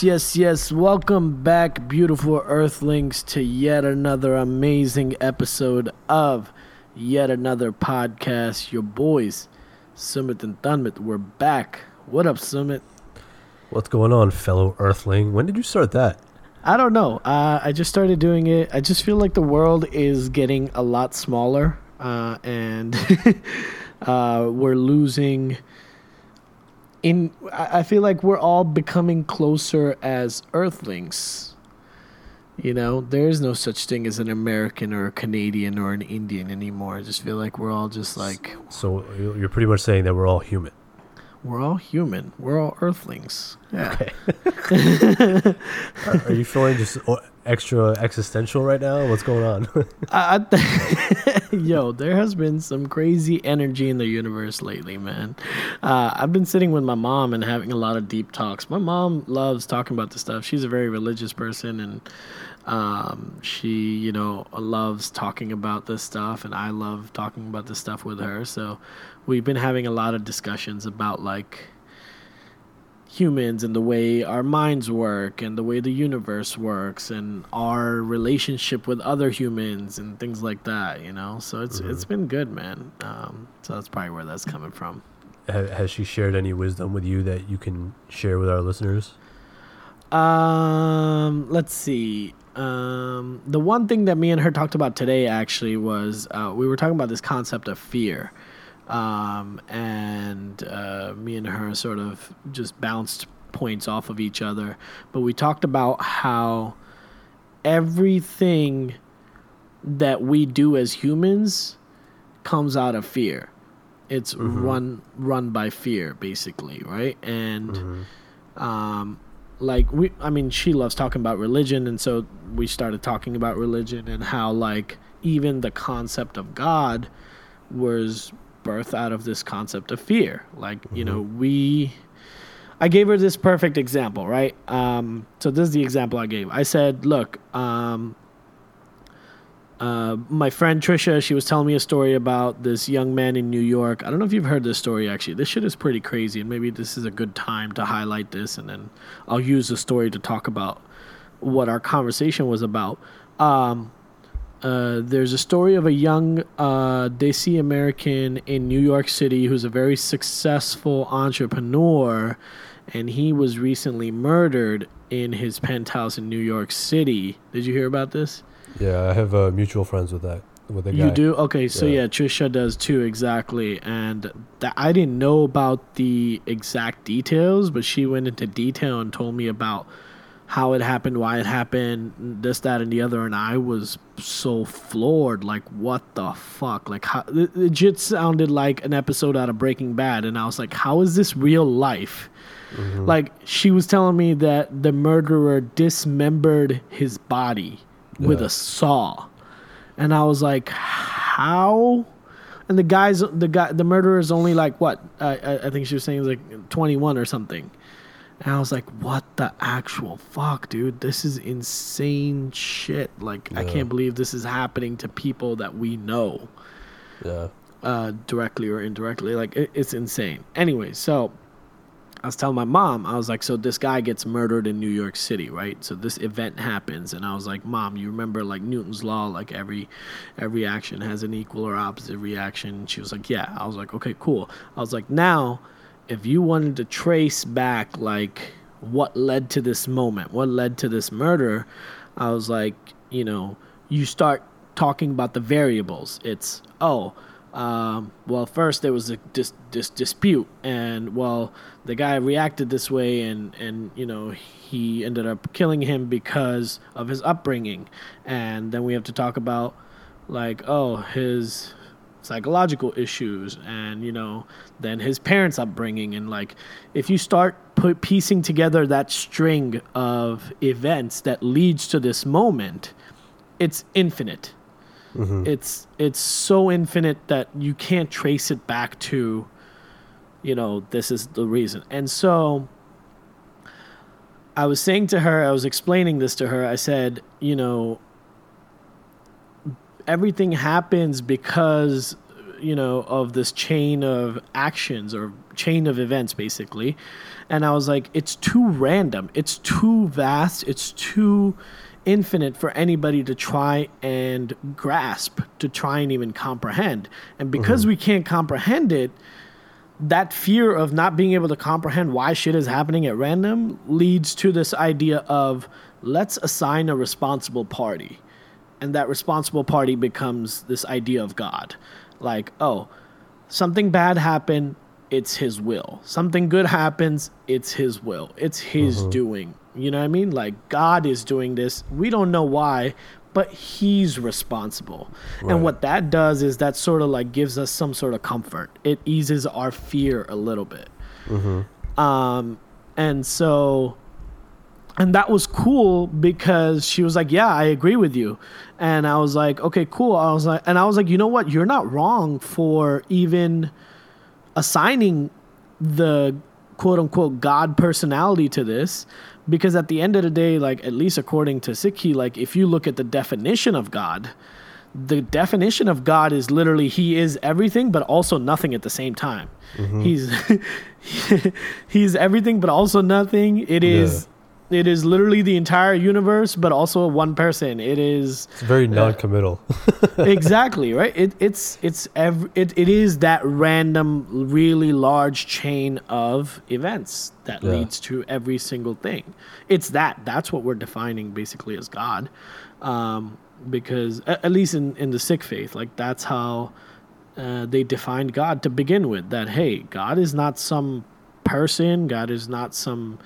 Yes, yes, yes. Welcome back, beautiful Earthlings, to yet another amazing episode of yet another podcast. Your boys, Sumit and Tanmit, we're back. What up, Sumit? What's going on, fellow Earthling? When did you start that? I don't know. Uh, I just started doing it. I just feel like the world is getting a lot smaller, uh, and uh, we're losing. In I feel like we're all becoming closer as Earthlings. You know, there is no such thing as an American or a Canadian or an Indian anymore. I just feel like we're all just like So you're pretty much saying that we're all human. We're all human. We're all Earthlings. Yeah. Okay. are, are you feeling just extra existential right now? What's going on? I, I th- yo, there has been some crazy energy in the universe lately, man. Uh, I've been sitting with my mom and having a lot of deep talks. My mom loves talking about this stuff. She's a very religious person, and um, she, you know, loves talking about this stuff, and I love talking about this stuff with her. So we've been having a lot of discussions about like humans and the way our minds work and the way the universe works and our relationship with other humans and things like that you know? So it's it's been good man. Um, so that's probably where that's coming from. Has she shared any wisdom with you that you can share with our listeners? um let's see. Um the one thing that me and her talked about today actually was uh, we were talking about this concept of fear um and uh, me and her sort of just bounced points off of each other. But we talked about how everything that we do as humans comes out of fear. It's run run by fear basically right? And um like we i mean she loves talking about religion and so we started talking about religion and how like even the concept of god was birthed out of this concept of fear like you know we i gave her this perfect example right um so this is the example i gave i said look um uh, my friend Trisha, she was telling me a story about this young man in New York. I don't know if you've heard this story actually. This shit is pretty crazy, and maybe this is a good time to highlight this, and then I'll use the story to talk about what our conversation was about. Um, uh, there's a story of a young uh, Desi American in New York City who's a very successful entrepreneur, and he was recently murdered in his penthouse in New York City. Did you hear about this? Yeah, I have uh, mutual friends with that with a guy. You do? Okay, so yeah. Yeah. Trisha does too, exactly. And that I didn't know about the exact details, but she went into detail and told me about how it happened, why it happened, this, that, and the other. And I was so floored. Like, what the fuck? Like, how, it legit sounded like an episode out of Breaking Bad. And I was like, how is this real life? Mm-hmm. Like, she was telling me that the murderer dismembered his body with a saw and I was like, "How?" And the guys, the guy, the murderer is only like what? I, I think she was saying was like twenty one or something. And I was like, "What the actual fuck, dude? This is insane shit! Like, I can't believe this is happening to people that we know, Yeah. uh, directly or indirectly. Like, it, it's insane." Anyway, so I was telling my mom, I was like, so this guy gets murdered in New York City, right? So this event happens, and I was like, Mom, you remember like Newton's law, like every every action has an equal or opposite reaction. She was like, Yeah. I was like, Okay, cool. I was like, now, if you wanted to trace back like what led to this moment, what led to this murder, I was like, you know, you start talking about the variables. It's oh, um, well, first there was a dis- dis- dispute, and well, the guy reacted this way, and and you know he ended up killing him because of his upbringing, and then we have to talk about like oh his psychological issues and you know then his parents upbringing and like if you start put piecing together that string of events that leads to this moment it's infinite. Mm-hmm. It's it's so infinite that you can't trace it back to you know this is the reason. And so i was saying to her i was explaining this to her i said you know everything happens because you know of this chain of actions or chain of events basically. And i was like it's too random. It's too vast. It's too infinite for anybody to try and grasp to try and even comprehend. And because mm-hmm. we can't comprehend it that fear of not being able to comprehend why shit is happening at random leads to this idea of let's assign a responsible party and that responsible party becomes this idea of god. Like oh something bad happened it's his will. Something good happens it's his will. It's his doing. You know what i mean? Like god is doing this. We don't know why but he's responsible. Right. and what that does is that sort of like gives us some sort of comfort. It eases our fear a little bit. Um and so and that was cool because she was like yeah i agree with you. And i was like okay cool. I was like and i was like you know what? You're not wrong for even assigning the quote unquote god personality to this because at the end of the day like at least according to sikhi like if you look at the definition of god the definition of god is literally he is everything but also nothing at the same time. Mm-hmm. He's he's everything but also nothing. It is. It is literally the entire universe but also one person it is It's very non-committal. exactly right it, it's it's ev- it, it is that random really large chain of events that Yeah. leads to every single thing it's that that's what we're defining basically as god um, because at, at least in, in the sikh faith like that's how uh, they defined god to begin with that hey god is not some person god is not some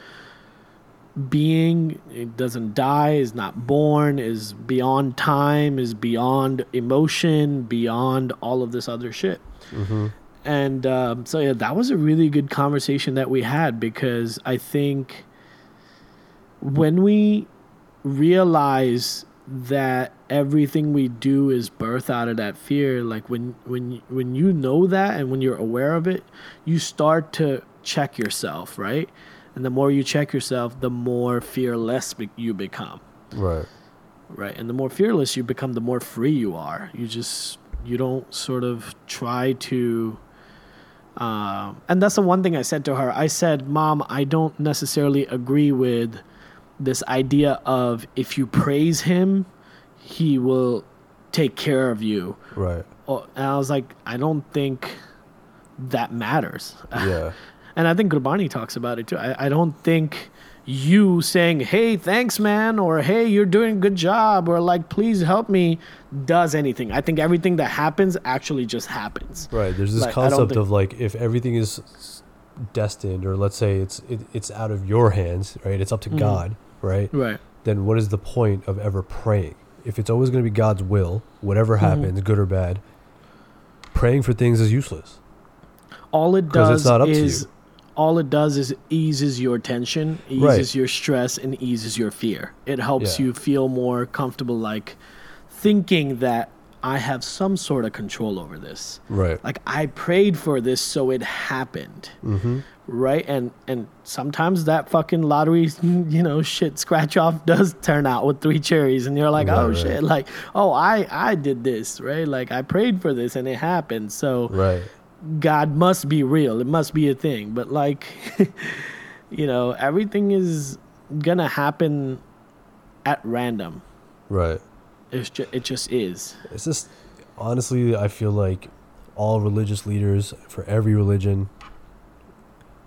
being it doesn't die is not born is beyond time is beyond emotion beyond all of this other shit. And um, so yeah that was a really good conversation that we had because i think when we realize that everything we do is birth out of that fear like when when when you know that and when you're aware of it you start to check yourself right and the more you check yourself the more fearless be- you become right. right and the more fearless you become the more free you are you just you don't sort of try to um, and that's the one thing i said to her i said mom i don't necessarily agree with this idea of if you praise him he will take care of you Right. And i was like i don't think that matters Yeah. and I think Gurbani talks about it too. I, I don't think you saying, hey, thanks, man, or hey, you're doing a good job, or like, please help me, does anything. I think everything that happens actually just happens. Right. There's this Like, concept think- of like if everything is destined, or let's say it's it, it's out of your hands, right? It's up to God, right? Right. Then what is the point of ever praying? If it's always going to be God's will, whatever Mm-hmm. happens, good or bad, praying for things is useless. All it 'Cause it's does not up to is, you. All it does is eases your tension, eases Right. your stress, and eases your fear. It helps Yeah. you feel more comfortable, like thinking that I have some sort of control over this. Right. Like I prayed for this, so it happened. Mm-hmm. right and and sometimes that fucking lottery you know shit scratch off does turn out with three cherries and you're like Right, oh right. shit like oh i i did this right like i prayed for this and it happened so Right. God must be real it must be a thing but like you know everything is gonna happen at random Right. it's just it just is It's just honestly, I feel like all religious leaders for every religion,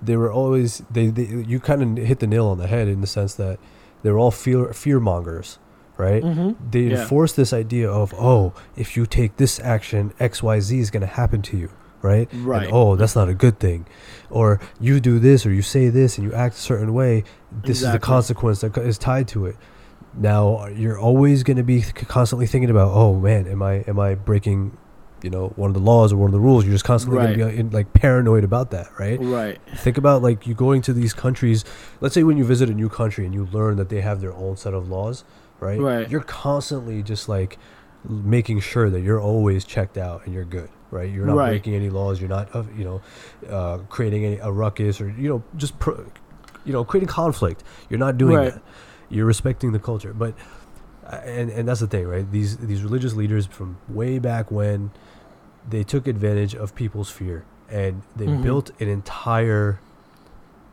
they were always they, they you kind of hit the nail on the head in the sense that they were all fear fear mongers, right? Mhm. They Yeah. enforce this idea of oh, if you take this action, X Y Z is going to happen to you, right? And, Right. oh, that's not a good thing, or you do this or you say this and you act a certain way. This is the consequence that is tied to it. Now you're always going to be constantly thinking about, oh man, am I am I breaking, you know, one of the laws or one of the rules? You're just constantly going to be in, like paranoid about that, right? right Think about like you going to these countries. Let's say when you visit a new country and you learn that they have their own set of laws, right? Right. You're constantly just like making sure that you're always checked out and you're good, right? You're not Right. breaking any laws. You're not, uh, you know, uh, creating any a ruckus or you know just pro, you know creating conflict. You're not doing Right. that. You're respecting the culture, but uh, and and that's the thing, right? These these religious leaders from way back when they took advantage of people's fear and they Mhm. built an entire.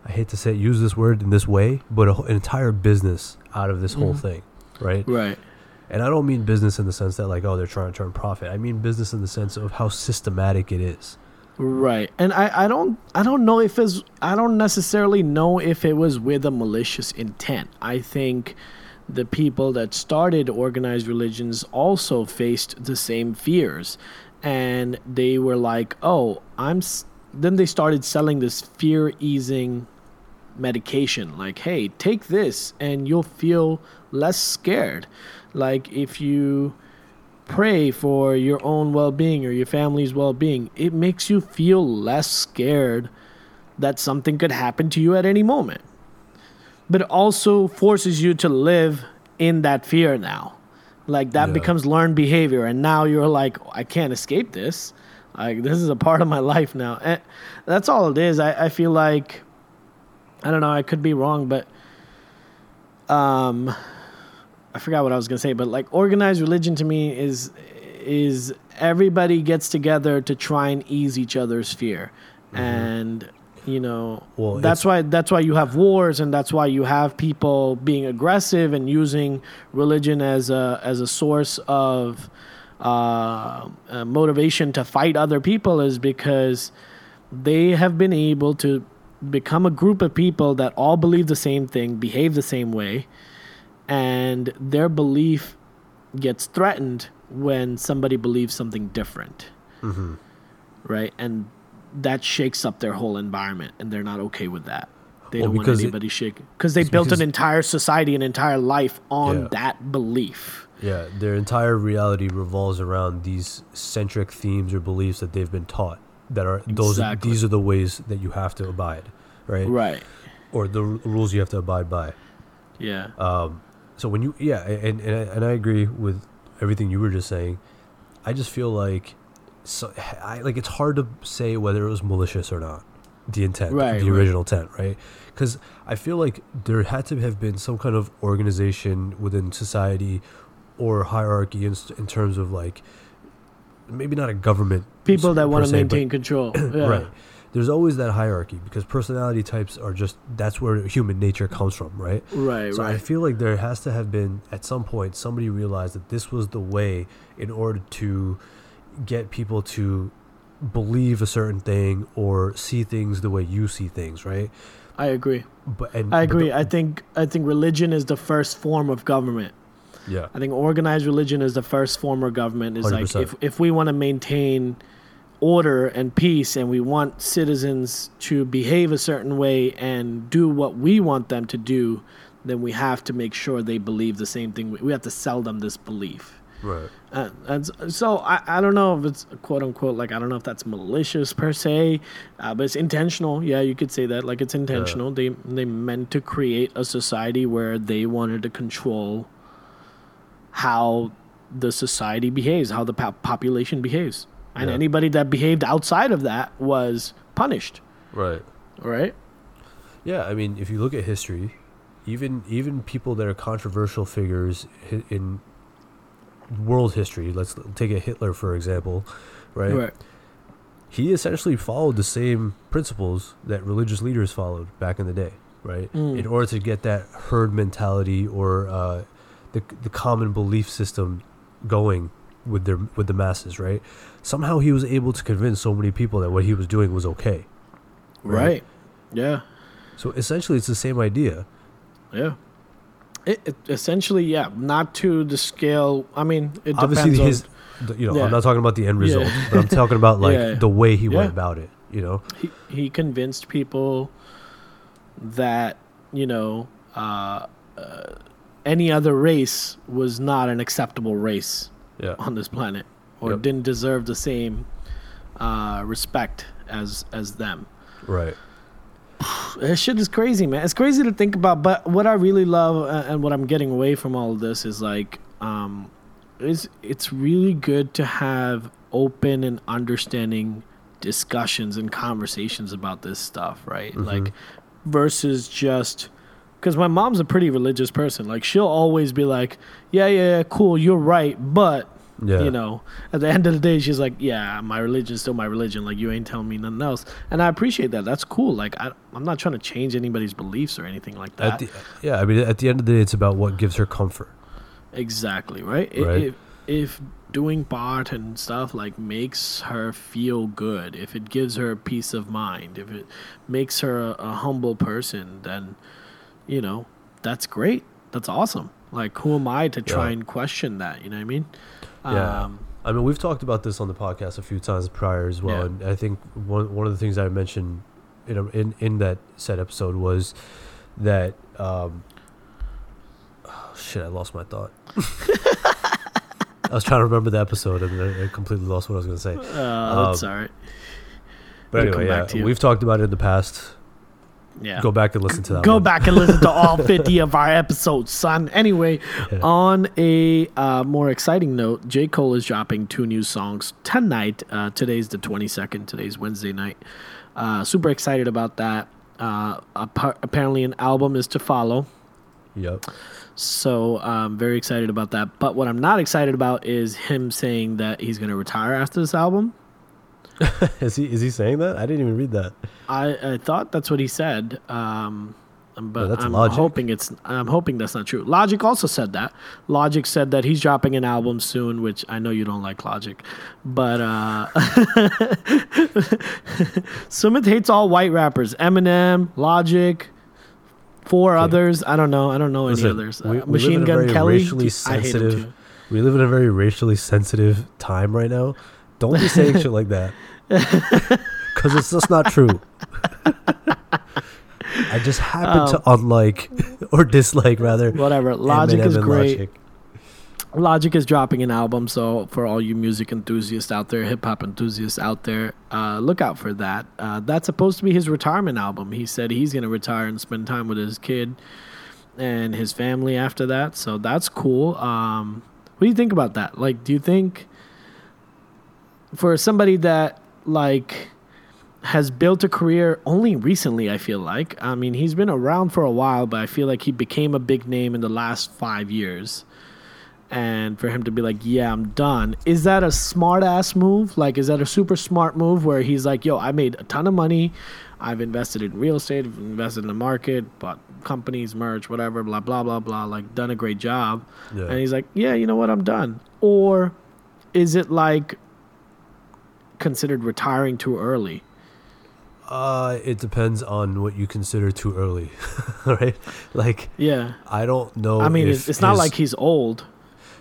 I hate to say use this word in this way, but a, an entire business out of this whole Mhm. thing, right? Right. And I don't mean business in the sense that like oh they're trying to turn profit. I mean business in the sense of how systematic it is. Right. And I, I don't I don't know if it's I don't necessarily know if it was with a malicious intent. I think the people that started organized religions also faced the same fears and they were like, "Oh, I'm then they started selling this fear easing medication like, "Hey, take this and you'll feel less scared." Like if you pray for your own well-being or your family's well-being it makes you feel less scared that something could happen to you at any moment. But it also forces you to live in that fear now. Like that Yeah. becomes learned behavior and now you're like i can't escape this. Like this is a part of my life now. And that's all it is. I, I feel like i don't know i could be wrong but um I forgot what I was gonna say, but like organized religion to me is is everybody gets together to try and ease each other's fear, and you know Well, that's why that's why you have wars and that's why you have people being aggressive and using religion as a as a source of uh, uh, motivation to fight other people is because they have been able to become a group of people that all believe the same thing, behave the same way, and their belief gets threatened when somebody believes something different. Mm-hmm. Right? And that shakes up their whole environment, and they're not okay with that. They Well, don't want anybody shaking because they built because- an entire society, an entire life on Yeah. that belief. Yeah, their entire reality revolves around these centric themes or beliefs that they've been taught. That are those. Exactly. These are the ways that you have to abide, right? Right. Or the r- rules you have to abide by. Yeah. Um, so when you, yeah, and and I, and I agree with everything you were just saying. I just feel like, so I like it's hard to say whether it was malicious or not, the intent, Right, the right. original intent, right? Because I feel like there had to have been some kind of organization within society or hierarchy in, in terms of like maybe not a government People that want to maintain control. Yeah. right there's always that hierarchy because personality types are just that's where human nature comes from right Right. so I feel like there has to have been at some point somebody realized that this was the way in order to get people to believe a certain thing or see things the way you see things, right? I agree. But and I but agree. the- I think I think religion is the first form of government. yeah, I think organized religion is the first form of government. Is like 100%. if if we want to maintain order and peace and we want citizens to behave a certain way and do what we want them to do, then we have to make sure they believe the same thing. We- We have to sell them this belief. right. Uh, and so I, I don't know if it's quote unquote like I don't know if that's malicious per se, uh, but it's intentional. Yeah, you could say that like it's intentional. They they meant to create a society where they wanted to control how the society behaves, how the po- population behaves, and Yeah. anybody that behaved outside of that was punished. Right. Right? Yeah, I mean, if you look at history, even even people that are controversial figures in world history, let's take a Hitler for example, right? right? He essentially followed the same principles that religious leaders followed back in the day, right? Mm. In order to get that herd mentality or uh, the the common belief system going with their with the masses, right? Somehow he was able to convince so many people that what he was doing was okay. Right. Yeah. So essentially, it's the same idea. Yeah. It, it essentially, yeah, not to the scale. I mean, it obviously depends his on. the- you know Yeah. i'm not talking about the end Yeah. result but i'm talking about like Yeah. the way he Yeah. went about it you know He, he convinced people that you know uh, uh, any other race was not an acceptable race yeah on this planet, or Yep. didn't deserve the same uh, respect as as them. right This shit is crazy, man. It's crazy to think about. But what I really love uh, and what I'm getting away from all of this is like, um, it's it's really good to have open and understanding discussions and conversations about this stuff, right? Mhm. Like, versus just because my mom's a pretty religious person. Like, she'll always be like, "Yeah, yeah, yeah, cool, you're right," but Yeah. You know, at the end of the day, she's like, "Yeah, my religion's still my religion. Like, you ain't telling me nothing else." And I appreciate that. That's cool. Like, I, I'm not trying to change anybody's beliefs or anything like that. The, yeah, I mean, at the end of the day, it's about what gives her comfort. Exactly right. Right. If if doing part and stuff like makes her feel good, if it gives her peace of mind, if it makes her a, a humble person, then you know that's great. That's awesome. Like who am I to try Yeah. and question that? You know what I mean? Yeah. Um, I mean, we've talked about this on the podcast a few times prior as well, Yeah. and I think one one of the things I mentioned in a, in in that said episode was that um, oh, shit, I lost my thought. I was trying to remember the episode and I I completely lost what I was going to say. uh, that's Um, all right. But It'll anyway, yeah, we've talked about it in the past. Yeah. Go back and listen to that. Go one. back and listen to all 50 of our episodes, son. Anyway, Yeah. on a uh, more exciting note, J. Cole is dropping two new songs tonight. Uh, today's the 22nd. Today's Wednesday night. Uh, super excited about that. Uh, appa- apparently, an album is to follow. Yep. So I'm very excited about that. But what I'm not excited about is him saying that he's going to retire after this album. is he is he saying that? I didn't even read that. I, I thought that's what he said. Um, but I'm Logic. hoping it's I'm hoping that's not true. Logic also said that. Logic said that he's dropping an album soon, which I know you don't like Logic, but uh, Sumit hates all white rappers. Eminem, Logic, four Okay. others. I don't know. I don't know any Listen, others. Uh, we- Machine Gun Kelly. racially I hate him sensitive- too. We live in a very racially sensitive time right now. Don't be saying shit like that. Because it's just not true. I just happen to unlike or dislike rather. Whatever. Logic Eminem is great. Logic. Logic is dropping an album, so for all you music enthusiasts out there, hip hop enthusiasts out there, uh, look out for that. Uh, that's supposed to be his retirement album. He said he's going to retire and spend time with his kid and his family after that, so that's cool. Um, what do you think about that? Like, do you think for somebody that like has built a career only recently, I feel like. I mean, he's been around for a while, but I feel like he became a big name in the last five years and for him to be like, "Yeah, I'm done." Is that a smart ass move? Like, is that a super smart move where he's like, "Yo, I made a ton of money. I've invested in real estate, I've invested in the market, bought companies, merch, whatever, blah blah blah blah. Like, done a great job." Yeah. And he's like, "Yeah, you know what? I'm done." Or is it like considered retiring too early? Uh, it depends on what you consider too early, right? Like, Yeah. I don't know. I mean, it's, it's not his- like he's old.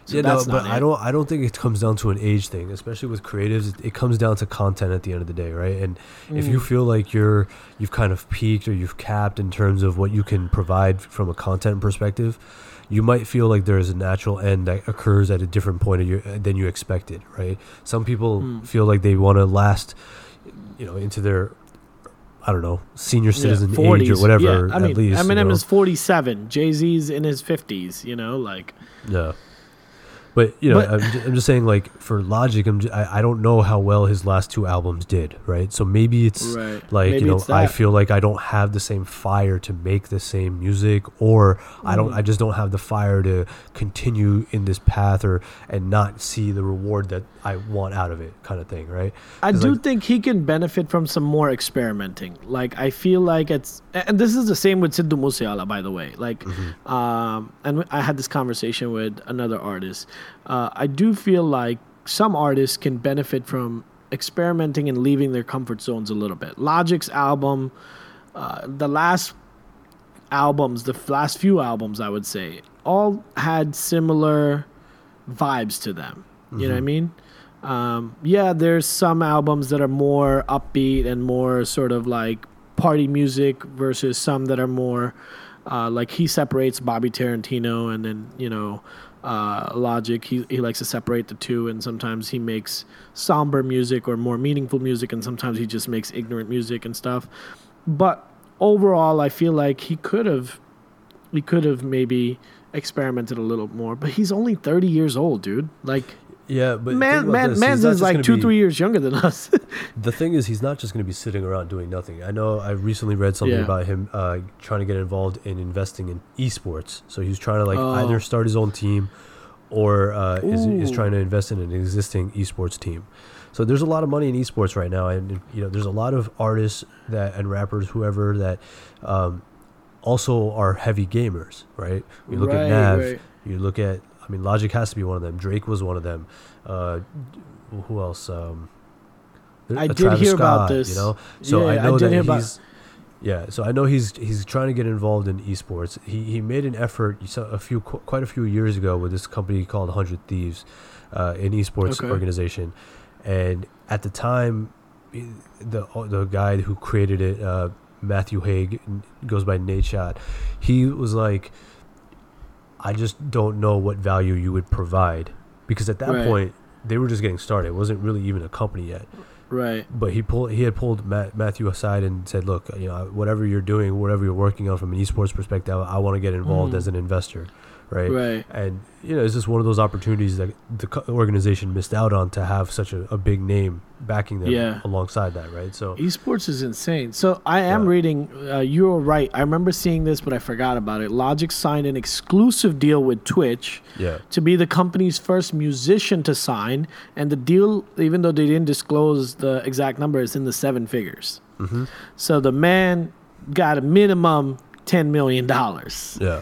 So yeah, no, but I don't. I don't think it comes down to an age thing, especially with creatives. It, it comes down to content at the end of the day, right? And if you Mm. feel like you're you've kind of peaked or you've capped in terms of what you can provide from a content perspective, you might feel like there's a natural end that occurs at a different point of your, than you expected, right? Some people Mm. feel like they want to last, you know, into their I don't know, senior citizen age or whatever. Yeah, I mean, at least, you Eminem know? is 47. Jay Z's in his 50s. You know, like Yeah. But you know, But- I'm, just, I'm just saying, like for Logic, I'm just, I, I don't know how well his last two albums did, right? So maybe it's right. like Maybe you know, I feel like I don't have the same fire to make the same music, or I don't, Mm. I just don't have the fire to continue in this path, or and not see the reward that I want out of it, kind of thing, right? I do like- think he can benefit from some more experimenting. Like I feel like it's, and this is the same with Sidhu Moose Wala, by the way. Like, Mm-hmm. um, and I had this conversation with another artist. Uh, I do feel like some artists can benefit from experimenting and leaving their comfort zones a little bit. Logic's album, uh, the last albums, the f- last few albums, I would say, all had similar vibes to them. You know what I mean? Um, yeah, there's some albums that are more upbeat and more sort of like party music versus some that are more uh, like he separates Bobby Tarantino and then you know uh, Logic. He he likes to separate the two, and sometimes he makes somber music or more meaningful music, and sometimes he just makes ignorant music and stuff. But overall, I feel like he could have he could have maybe experimented a little more. But he's only 30 years old, dude. Like Yeah, but man, man, man's is like two, be- three years younger than us. The thing is, he's not just going to be sitting around doing nothing. I know I recently read something Yeah. about him uh, trying to get involved in investing in esports. So he's trying to like Oh. either start his own team or uh, is is trying to invest in an existing esports team. So there's a lot of money in esports right now, and you know there's a lot of artists that and rappers, whoever that um, also are heavy gamers, right? You look Right, at Nav, right. you look at, I mean, Logic has to be one of them. Drake was one of them. Uh, who else? Um, I uh, did Travis hear about this. You know, so I Yeah, I know did that hear about- he's. Yeah, so I know he's he's trying to get involved in esports. He he made an effort a few quite a few years ago with this company called Hundred Thieves, uh, an esports Okay. organization, and at the time, the the guy who created it, uh, Matthew Haag, goes by Nadeshot. He was like, I just don't know what value you would provide because at that Right. point they were just getting started. It wasn't really even a company yet Right. but he pulled he had pulled Matt, Matthew aside and said, "Look, you know, whatever you're doing, whatever you're working on from an esports perspective, I want to get involved Mhm. as an investor." Right? Right. And you know, it's just one of those opportunities that the organization missed out on to have such a, a big name backing them Yeah. alongside that, right? So Esports is insane. So I am Yeah. reading. Uh, you are right. I remember seeing this, but I forgot about it. Logic signed an exclusive deal with Twitch yeah, to be the company's first musician to sign, and the deal, even though they didn't disclose the exact number, is in the seven figures. Mm-hmm. So the man got a minimum ten million dollars yeah,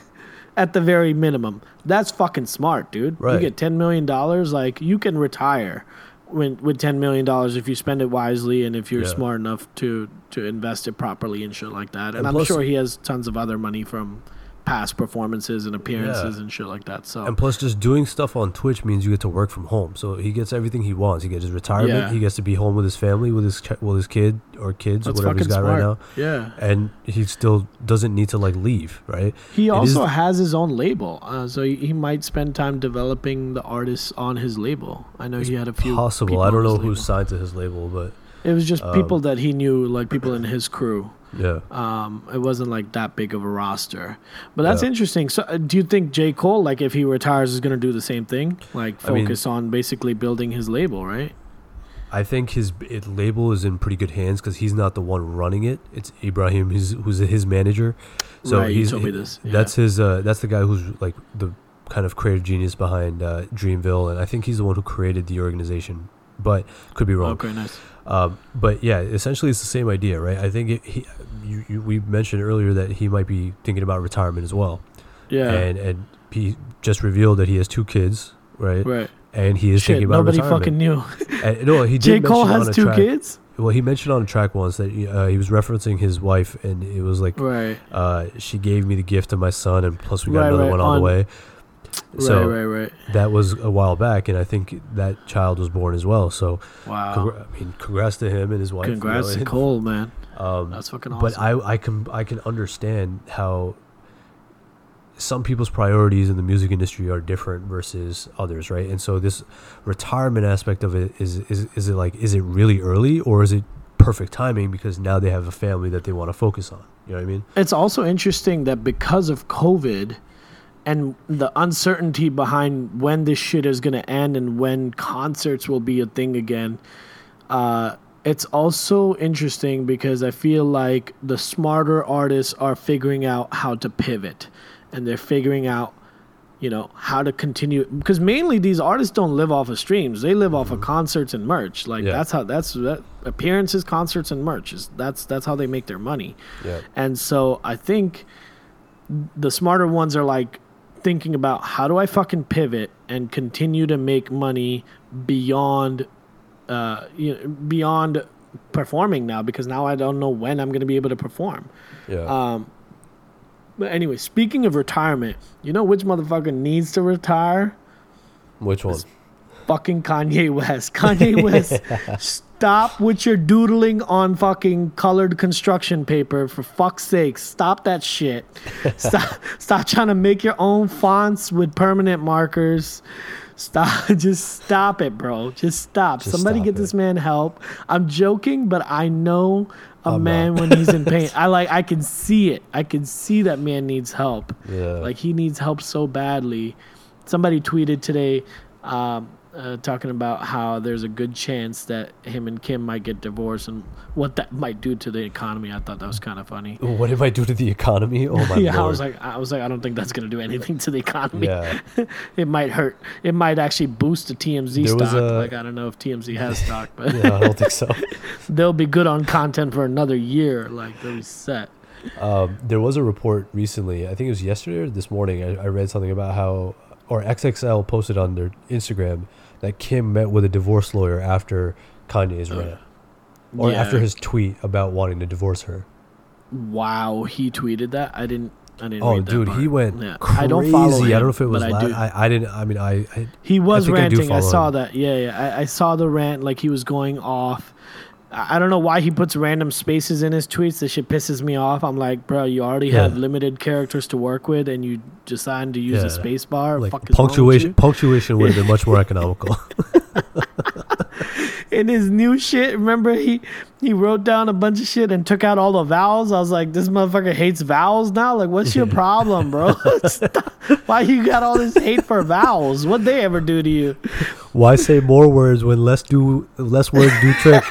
at the very minimum. That's fucking smart, dude. You get ten million dollars, like you can retire when with ten million dollars if you spend it wisely and if you're Yeah. smart enough to to invest it properly and shit like that. And, And I'm plus- sure he has tons of other money from past performances and appearances Yeah. and shit like that. So and plus, just doing stuff on Twitch means you get to work from home. So he gets everything he wants. He gets his retirement. Yeah. He gets to be home with his family, with his ch- with his kid or kids, that's whatever he's got smart. right now. Yeah. And he still doesn't need to like leave, right? He It is- also has his own label, uh, so he, he might spend time developing the artists on his label. I know he had a few. possible. I don't know label. who's signed to his label, but It was just um, people that he knew, like people in his crew. yeah. Um, it wasn't like that big of a roster, but that's Yeah. interesting. So, uh, do you think J Cole, like if he retires, is going to do the same thing? Like I mean- focus on basically building his label, right? I think his it, label is in pretty good hands because he's not the one running it. It's Ibrahim, who's, who's his manager. So Right, you he's told me this, yeah. That's his. Uh, that's the guy who's like the kind of creative genius behind uh, Dreamville, and I think he's the one who created the organization. But could be wrong. Okay, nice. Um, but yeah, essentially it's the same idea, right? I think it, he, you, you, we mentioned earlier that he might be thinking about retirement as well, Yeah, and and he just revealed that he has two kids, right? right. And he is Shit, thinking about nobody retirement. fucking knew. And, no, he did J Cole has two track- kids. Well, he mentioned on a track once that uh, he was referencing his wife, and it was like, Right, uh, she gave me the gift of my son, and plus we got Right, another right, one on, on- the way. So right, right, right. that was a while back, and I think that child was born as well. So, Wow. congra- I mean, congrats to him and his wife. Congrats to Cole, man. Um, That's fucking awesome. but I, I can, I can understand how some people's priorities in the music industry are different versus others, right? And so this retirement aspect of it is, is, is it like, is it really early or is it perfect timing because now they have a family that they want to focus on? You know what I mean? it's also interesting that because of COVID and the uncertainty behind when this shit is going to end and when concerts will be a thing again, uh, it's also interesting because I feel like the smarter artists are figuring out how to pivot and they're figuring out you know how to continue because mainly these artists don't live off of streams they live off of concerts and merch like Yeah. that's how that's that appearances concerts and merch is that's that's how they make their money Yeah. and so I think the smarter ones are like thinking about how do I fucking pivot and continue to make money beyond uh you know, beyond performing now because now I don't know when I'm going to be able to perform. Yeah. Um but anyway, speaking of retirement, you know which motherfucker needs to retire? Which one? fucking Kanye West. Kanye West, stop with your doodling on fucking colored construction paper. For fuck's sake, stop that shit. Stop, stop trying to make your own fonts with permanent markers. Stop, just stop it, bro. Just stop. Just Somebody stop get it. this man help. I'm joking, but I know a I'm man when he's in pain. I like, I can see it. I can see that man needs help. Yeah. Like he needs help so badly. Somebody tweeted today, um, uh, talking about how there's a good chance that him and Kim might get divorced and what that might do to the economy. I thought that was kind of funny. What it I do to the economy? Oh my god. yeah, lord! I was like, I was like, I don't think that's gonna do anything to the economy. yeah, it might hurt. It might actually boost the TMZ There stock. a- like I don't know if TMZ has stock, but yeah, I don't think so. they'll be good on content for another year. Like they'll be set. Um, there was a report recently. I think it was yesterday or this morning. I, I read something about how, or XXL posted on their Instagram that Kim met with a divorce lawyer after Kanye's Oh, rant, or Yeah. after his tweet about wanting to divorce her. Wow, he tweeted that. I didn't. I didn't. Oh, read that Oh, dude, he went Yeah. crazy. I don't follow him. I don't know if it was. la- I. I, I didn't. I mean, I, I He was I ranting. I, follow saw him. that. Yeah, yeah. I, I saw the rant. Like he was going off. I don't know why he puts random spaces in his tweets. This shit pisses me off. I'm like, bro, you already Yeah. have limited characters to work with, and you decide to use a space bar. like Fuck is wrong with punctuation. Punctuation would have been much more economical. in his new shit. Remember he he wrote down a bunch of shit and took out all the vowels. I was like, this motherfucker hates vowels now. Like, what's your problem, bro? Why you got all this hate for vowels? What they ever do to you? Why say more words when less do less words do trick?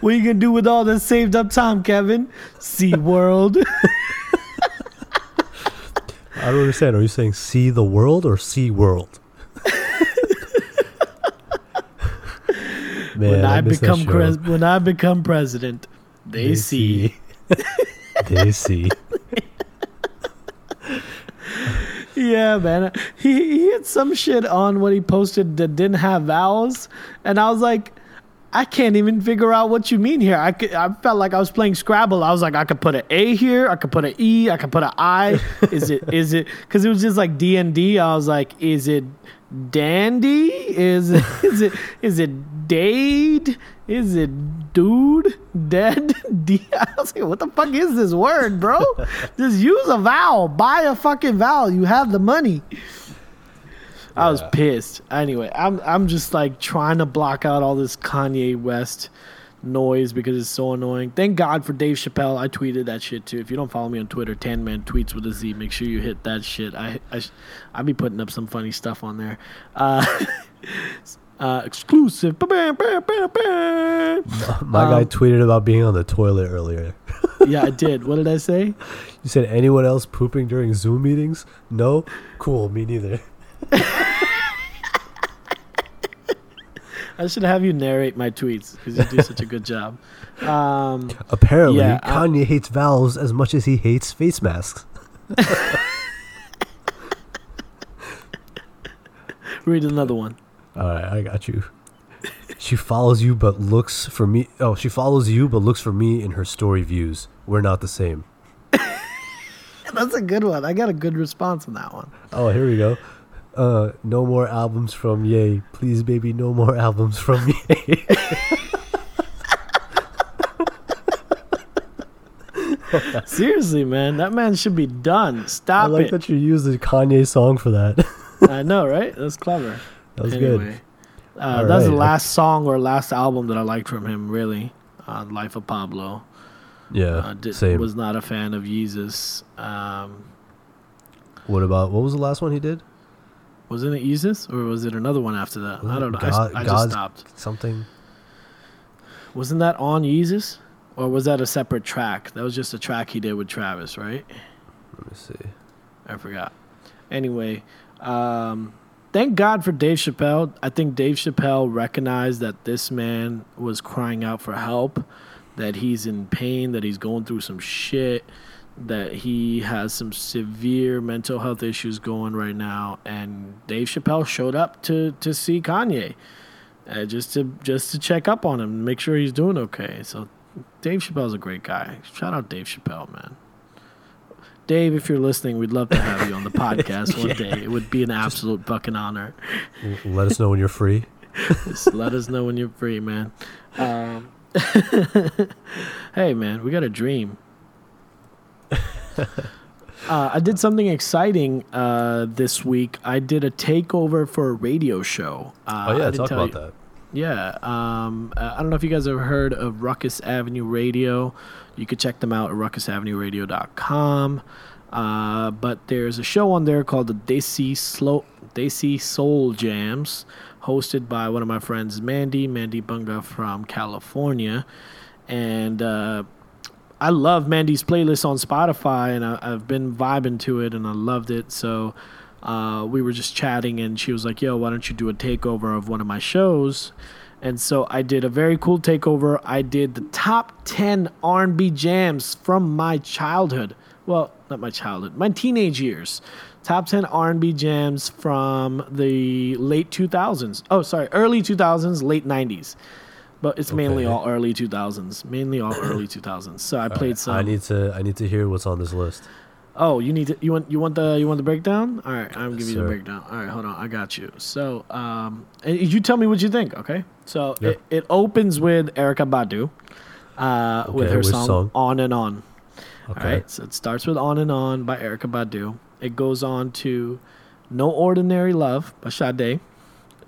What are you gonna do with all this saved up time, Kevin? Sea World. I don't understand. Are you saying see the world or see world? Man, when I, that become pres- when I become president, they, see. they see. Yeah, man. He he had some shit on what he posted that didn't have vowels, and I was like, I can't even figure out what you mean here. I could, I felt like I was playing Scrabble. I was like, I could put an A here, I could put an E, I could put an I. Is it is it? Because it was just like D and D. I was like, is it dandy? Is is it is it dade? Is it dude? Dead? D- I was like, what the fuck is this word, bro? Just use a vowel. Buy a fucking vowel. You have the money. I was pissed. Anyway, I'm I'm just like trying to block out all this Kanye West noise because it's so annoying. Thank God for Dave Chappelle. I tweeted that shit too. If you don't follow me on Twitter, Tan Man tweets with a Z. Make sure you hit that shit. I I I be putting up some funny stuff on there. Uh, uh, exclusive. My guy Um, tweeted about being on the toilet earlier. Yeah, I did. What did I say? You said anyone else pooping during Zoom meetings? No? Cool, me neither. I should have you narrate my tweets because you do such a good job. Um, Apparently, Yeah, I- Kanye hates valves as much as he hates face masks. read another one. All right, I got you. She follows you but looks for me. Oh, she follows you but looks for me in her story views. We're not the same. That's a good one. I got a good response on that one. Oh, here we go. Uh, no more albums from Yay. Please, baby, no more albums from Yay. Seriously, man, that man should be done. Stop I like it. that you used the Kanye song for that. I know, right? That's clever. that was good. anyway, uh, All that's the last song or last album that I liked from him. Really, uh, Life of Pablo. Yeah, Uh, did, same. Was not a fan of Jesus. Um, what about what was the last one he did? Wasn't it Yeezus or was it another one after that? I don't know. God- I, just God's- stopped. Something. Wasn't that on Yeezus? Or was that a separate track? That was just a track he did with Travis, right? Let me see. I forgot. Anyway, um, thank God for Dave Chappelle. I think Dave Chappelle recognized that this man was crying out for help, that he's in pain, that he's going through some shit, that he has some severe mental health issues going right now. And Dave Chappelle showed up to to see Kanye, uh, just to just to check up on him, make sure he's doing okay. So Dave Chappelle's a great guy. Shout out Dave Chappelle, man. Dave, if you're listening, we'd love to have you on the podcast one day. It would be an absolute fucking honor. Let us know when you're free. Just let us know when you're free, man. Um, hey, man, we got a dream. Uh, I did something exciting uh, this week. I did a takeover for a radio show. Uh, Oh yeah, talk about you- that. Yeah. Um, uh, I don't know if you guys have heard of Ruckus Avenue Radio. You could check them out at ruckusavenueradio.com. Uh, but there's a show on there called the Desi Slow Desi Soul Jams, hosted by one of my friends, Mandy Mandy Bunga from California, and uh, I love Mandy's playlist on Spotify, and I, I've been vibing to it, and I loved it. So uh, we were just chatting, and she was like, "Yo, why don't you do a takeover of one of my shows?" And so I did a very cool takeover. I did the top ten R&B jams from my childhood. Well, not my childhood, my teenage years. Top ten R&B jams from the late 2000s. Oh, sorry, early 2000s, late 90s. But it's mainly all early 2000s. Mainly all early 2000s. So I played some. I need to. I need to hear what's on this list. Oh, you need to you want you want the you want the breakdown? All right, I'm Yes, giving you the breakdown. All right, hold on, I got you. So, um, and you tell me what you think, okay? So Yeah. it, it opens with Erykah Badu, uh, with her song, song? "On and On." Okay. All right, so it starts with "On and On" by Erykah Badu. It goes on to "No Ordinary Love" by Sade.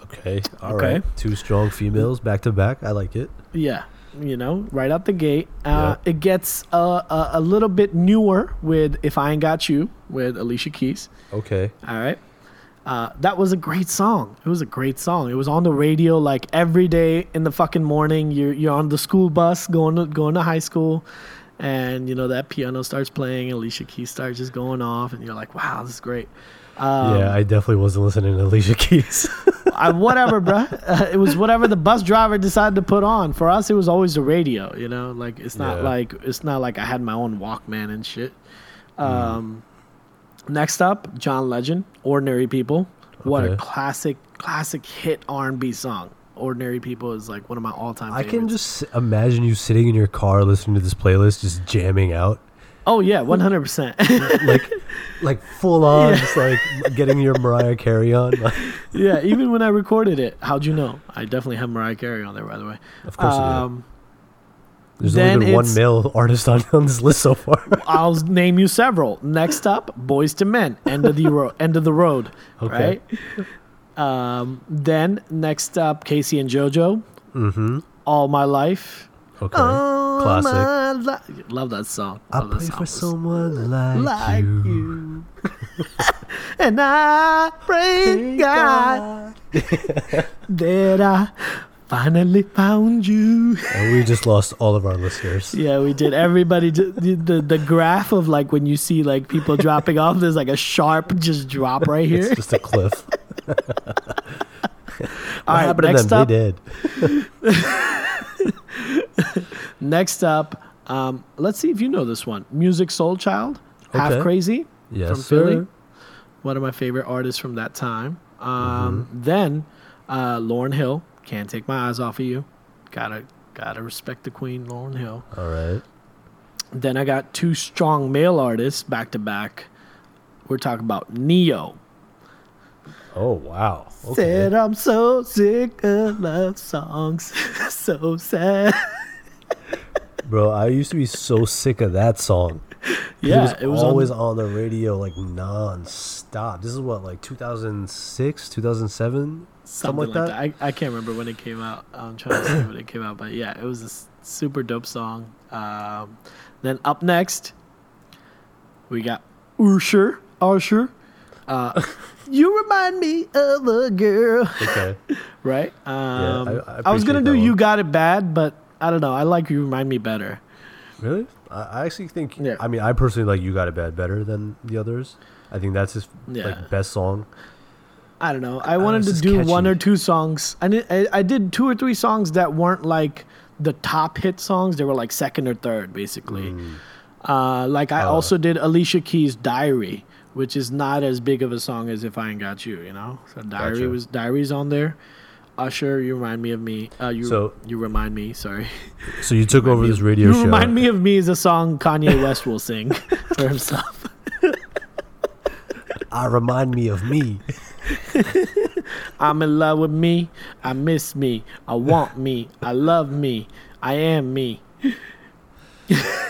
Okay. All right. Okay. Two strong females back to back. I like it. Yeah, you know, right out the gate. Uh, It gets uh, a, a little bit newer with "If I Ain't Got You" with Alicia Keys. Okay. All right. Uh, that was a great song. It was a great song. It was on the radio like every day in the fucking morning. You're you're on the school bus going to going to high school, and you know that piano starts playing. Alicia Keys starts just going off, and you're like, wow, this is great. Um, yeah, I definitely wasn't listening to Alicia Keys. I, whatever, bruh. Uh, it was whatever the bus driver decided to put on. For us, it was always the radio. You know, like it's not Yeah. like it's not like I had my own Walkman and shit. Um, Next up, John Legend, "Ordinary People." What a classic, classic hit R and B song. "Ordinary People" is like one of my all-time. I favorites. can just imagine you sitting in your car listening to this playlist, just jamming out, Oh yeah, one hundred percent. like, like full on, Yeah. just like getting your Mariah Carey on. Yeah, even when I recorded it, how'd you know? I definitely have Mariah Carey on there, by the way. of course. Um, there's only been one male artist on, on this list so far. I'll name you several. Next up, Boyz II Men, End of the Ro- End of the Road, Okay. right? Um, then next up, K-Ci and JoJo, mm-hmm. All My Life. Okay. All Classic. Li- Love that song. I Love that pray for someone like, like you. you. and I pray God that I finally found you. And we just lost all of our listeners. Yeah, we did. Everybody, the, the the graph of like when you see like people dropping off, there's like a sharp just drop right here. It's just a cliff. All right, next up, They did. Next up, um, let's see if you know this one. Musiq Soulchild, Half Crazy Yes, from sir. Philly. One of my favorite artists from that time. Um, Mm-hmm. Then uh, Lauryn Hill, Can't Take My Eyes Off of You. Gotta gotta respect the queen, Lauryn Hill. All right. Then I got two strong male artists back to back. We're talking about Ne-Yo. Oh wow. Okay. Said I'm so sick of love songs, so sad. Bro, I used to be so sick of that song. Yeah, it was, it was always on. on, the radio like non-stop. This is what like 2006, 2007, Something like that. I, I can't remember when it came out. I'm trying to see when it came out, but yeah, it was a super dope song. Um, then up next, we got Usher. Usher. Uh, you remind me of a girl, Okay. right? Um, I- I I, was gonna do that "You. Got It Bad," but I don't know. I like "You Remind Me" better. really? I, actually think. Yeah. I mean, I personally like "You Got It Bad" better than the others. I think that's his Yeah. like best song. I don't know. I wanted to do one or two songs. I did, I, I did two or three songs that weren't like the top hit songs. They were like second or third, basically. Mm. Uh, like I Uh. also did Alicia Keys' "Diary," which is not as big of a song as "If I Ain't Got You." You know, so "Diary" Gotcha. was "Diary's" on there. Usher, you remind me of me. Uh, you So- you remind me. Sorry. So you took over this radio you show. remind me of me is a song Kanye West will sing for himself. I remind me of me. I'm in love with me. I miss me. I want me. I love me. I am me.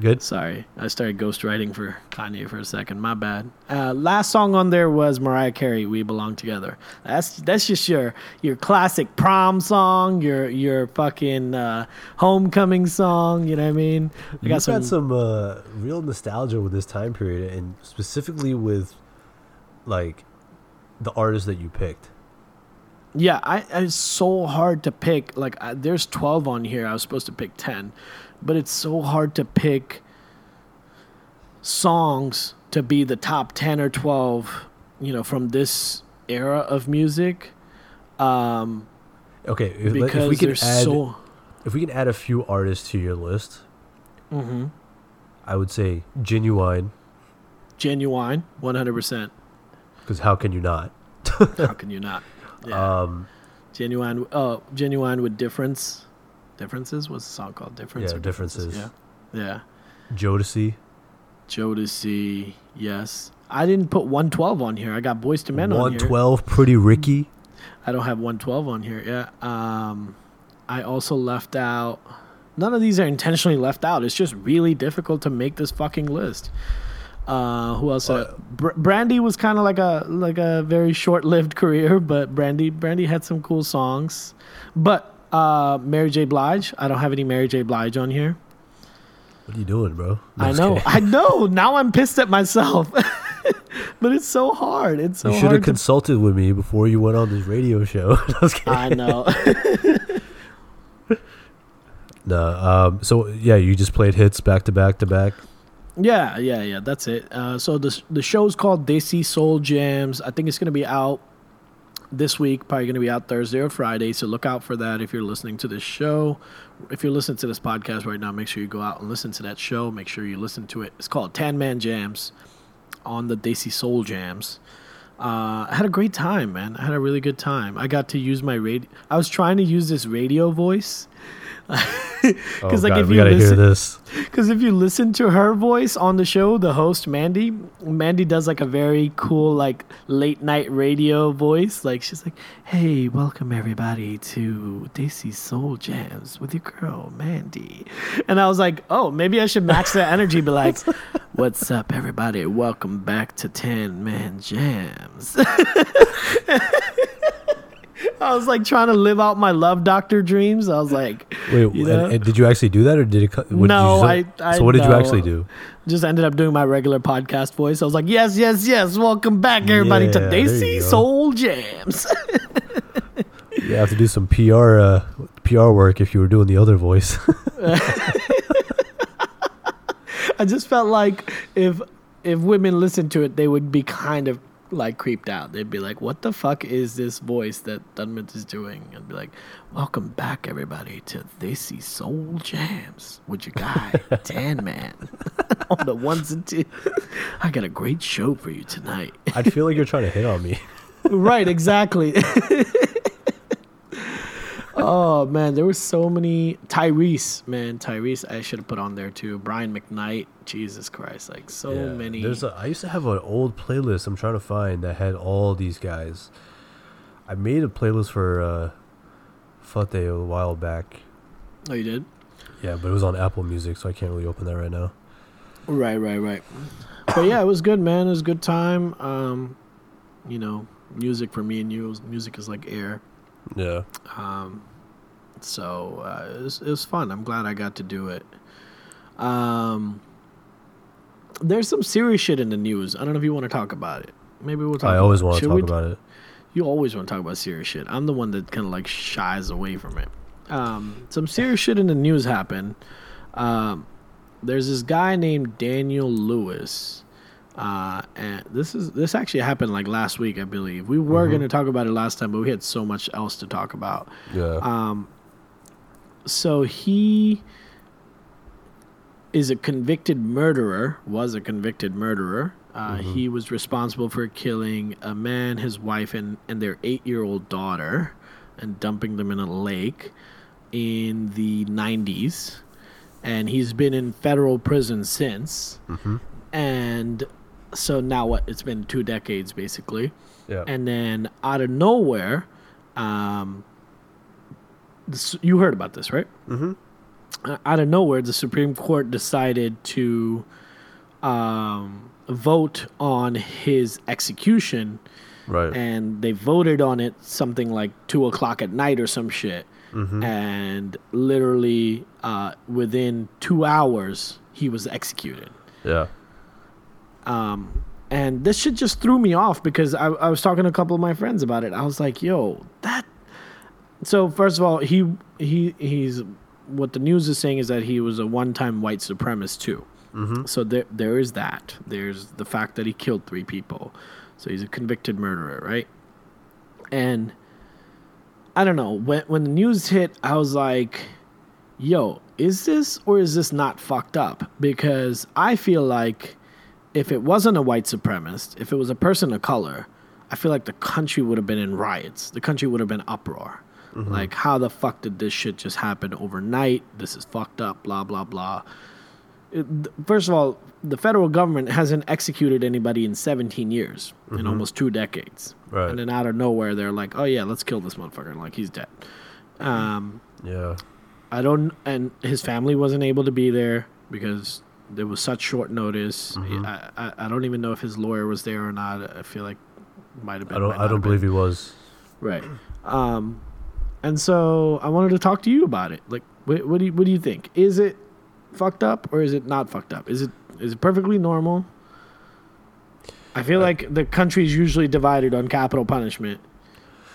Good. Sorry, I started ghostwriting for Kanye for a second. My bad. Uh, last song on there was Mariah Carey, "We Belong Together." That's that's just your your classic prom song, your your fucking uh, homecoming song. You know what I mean? I You got some, uh, real nostalgia with this time period, and specifically with like the artists that you picked. Yeah, I it's so hard to pick. Like, I, there's 12 on here. I was supposed to pick 10, but it's so hard to pick songs to be the top 10 or 12. You know, from this era of music. Um, Okay, if, because if we can add so. if we can add a few artists to your list, hmm I would say Ginuwine. Ginuwine, 100%. Because how can you not? How can you not? Yeah. Um, Ginuwine. Oh, Ginuwine with difference. Differences. What's the song called? Difference. Yeah, or Differences. Yeah. Yeah. Jodeci. Jodeci. Yes. I didn't put 112 on here. I got Boyz II Men on here. twelve. Pretty Ricky. I don't have 112 on here. Yeah. Um, I also left out. None of these are intentionally left out. It's just really difficult to make this fucking list. Uh, who else? Uh, Br- Brandy was kind of like a like a very short-lived career, but Brandy Brandy had some cool songs. But uh, Mary J. Blige, I don't have any Mary J. Blige on here. What are you doing, bro? No, I know. I know. Now I'm pissed at myself. but it's so hard. It's so you should have hard. to- consulted with me before you went on this radio show. I. I know. No. Um. So yeah, you just played hits back to back to back. Yeah, yeah, yeah. That's it. Uh, so the the show's called Desi Soul Jams. I think it's gonna be out this week. Probably gonna be out Thursday or Friday. So look out for that if you're listening to this show. If you're listening to this podcast right now, make sure you go out and listen to that show. Make sure you listen to it. It's called Tan Man Jams on the Desi Soul Jams. Uh, I had a great time, man. I had a really good time. I got to use my radio. I was trying to use this radio voice. Oh Because like God, if we you gotta listen, hear this. because if you listen to her voice on the show, the host Mandy, Mandy does like a very cool like late night radio voice. Like she's like, "Hey, welcome everybody to Desi Soul Jams with your girl Mandy," and I was like, "Oh, maybe I should match that energy." Be like, "What's up, everybody? Welcome back to Ten Man Jams." I was like trying to live out my love doctor dreams. I was like, Wait, you know? and, and did you actually do that, or did it? what did No, you I- I So what did you actually do? just ended up doing my regular podcast voice. I was like, yes, yes, yes. Welcome back, everybody, to Yeah, you Desi. Soul Jams. You have to do some PR uh, PR work if you were doing the other voice. I just felt like if if women listened to it, they would be kind of like creeped out. They'd be like, "What the fuck is this voice that Tanmit is doing?" And be like, "Welcome back, everybody, to Desi Soul Jams with your guy Tan Man on the ones and twos. I got a great show for you tonight." I'd feel like you're trying to hit on me. right, exactly. oh man, there were so many Tyrese, man, Tyrese I should have put on there too. Brian McKnight, Jesus Christ, like so Yeah, many. There's a, I used to have an old playlist I'm trying to find that had all these guys. I made a playlist for uh, Fate a while back. oh, you did? Yeah, but it was on Apple Music, so I can't really open that right now. Right, right, right. But yeah, it was good, man. It was a good time. Um, you know, music for me and you, music is like air. Yeah. Um, so uh, it, was, it was fun. I'm glad I got to do it. Um, there's some serious shit in the news. I don't know if you want to talk about it. Maybe we'll talk. I always want to talk about it. You always want to talk about serious shit. I'm the one that kind of like shies away from it. Um, some serious shit in the news happened. Um, there's this guy named Daniel Lewis. Uh, and this is this actually happened like last week, I believe. We were Mhm. going to talk about it last time, but we had so much else to talk about. Yeah. Um, so he is a convicted murderer. Was a convicted murderer. Uh, Mhm. He was responsible for killing a man, his wife, and and their eight-year-old daughter, and dumping them in a lake in the '90s. And he's been in federal prison since. hmm And so now what? It's been two decades basically Yeah. and then out of nowhere, um, this, you heard about this, right? hmm uh, out of nowhere, the Supreme Court decided to um, vote on his execution, Right. and they voted on it something like two o'clock at night or some shit. Mm-hmm. And literally, uh, within two hours, he was executed. yeah. Um, and this shit just threw me off because I, I was talking to a couple of my friends about it. I was like, "Yo, that." So first of all, he he he's what the news is saying is that he was a one-time white supremacist too. Mm-hmm. So there there is that. There's the fact that he killed three people. So he's a convicted murderer, right? And I don't know when when the news hit, I was like, "Yo, is this or is this not fucked up?" Because I feel like if it wasn't a white supremacist, if it was a person of color, I feel like the country would have been in riots. The country would have been uproar. Like, how the fuck did this shit just happen overnight? This is fucked up. Blah blah blah. It, first of all, the federal government hasn't executed anybody in 17 years, in almost two decades. Right. And then out of nowhere, they're like, "Oh yeah, let's kill this motherfucker." Like he's dead. Um, Yeah. I don't, and his family wasn't able to be there because there was such short notice. Mhm. I, I, I don't even know if his lawyer was there or not. I feel like might have been. I don't. I don't believe been. he was. Right. Um, and so I wanted to talk to you about it. Like, what, what do you what do you think? Is it fucked up or is it not fucked up? Is it is it perfectly normal? I feel Uh, like the country is usually divided on capital punishment,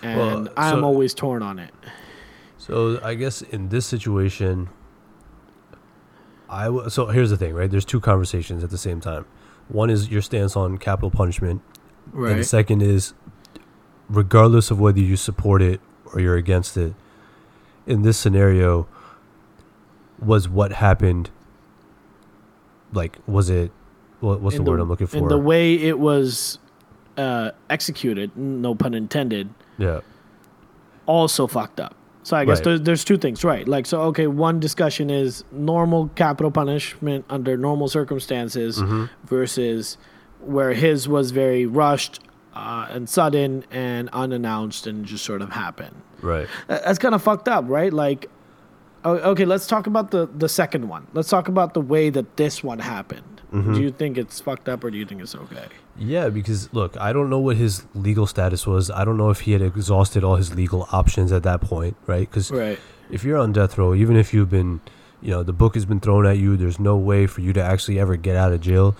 and Well, I'm always torn on it. So I guess in this situation, I w- so here's the thing, right? There's two conversations at the same time. One is your stance on capital punishment, and the second is, regardless of whether you support it or you're against it, in this scenario, was what happened. Like, was it? What, what's In the word I'm looking for? And the way it was uh, executed, no pun intended, yeah, also fucked up. So I guess Right. there's, there's two things, right? Like, so okay, one discussion is normal capital punishment under normal circumstances Mhm. versus where his was very rushed uh, and sudden and unannounced and just sort of happen. right. That's kind of fucked up, right? Like, okay, let's talk about the the second one. Let's talk about the way that this one happened. Mhm. Do you think it's fucked up or do you think it's okay? Yeah, because look, I don't know what his legal status was. I don't know if he had exhausted all his legal options at that point, right? Because Right. if you're on death row, even if you've been, you know, the book has been thrown at you, there's no way for you to actually ever get out of jail.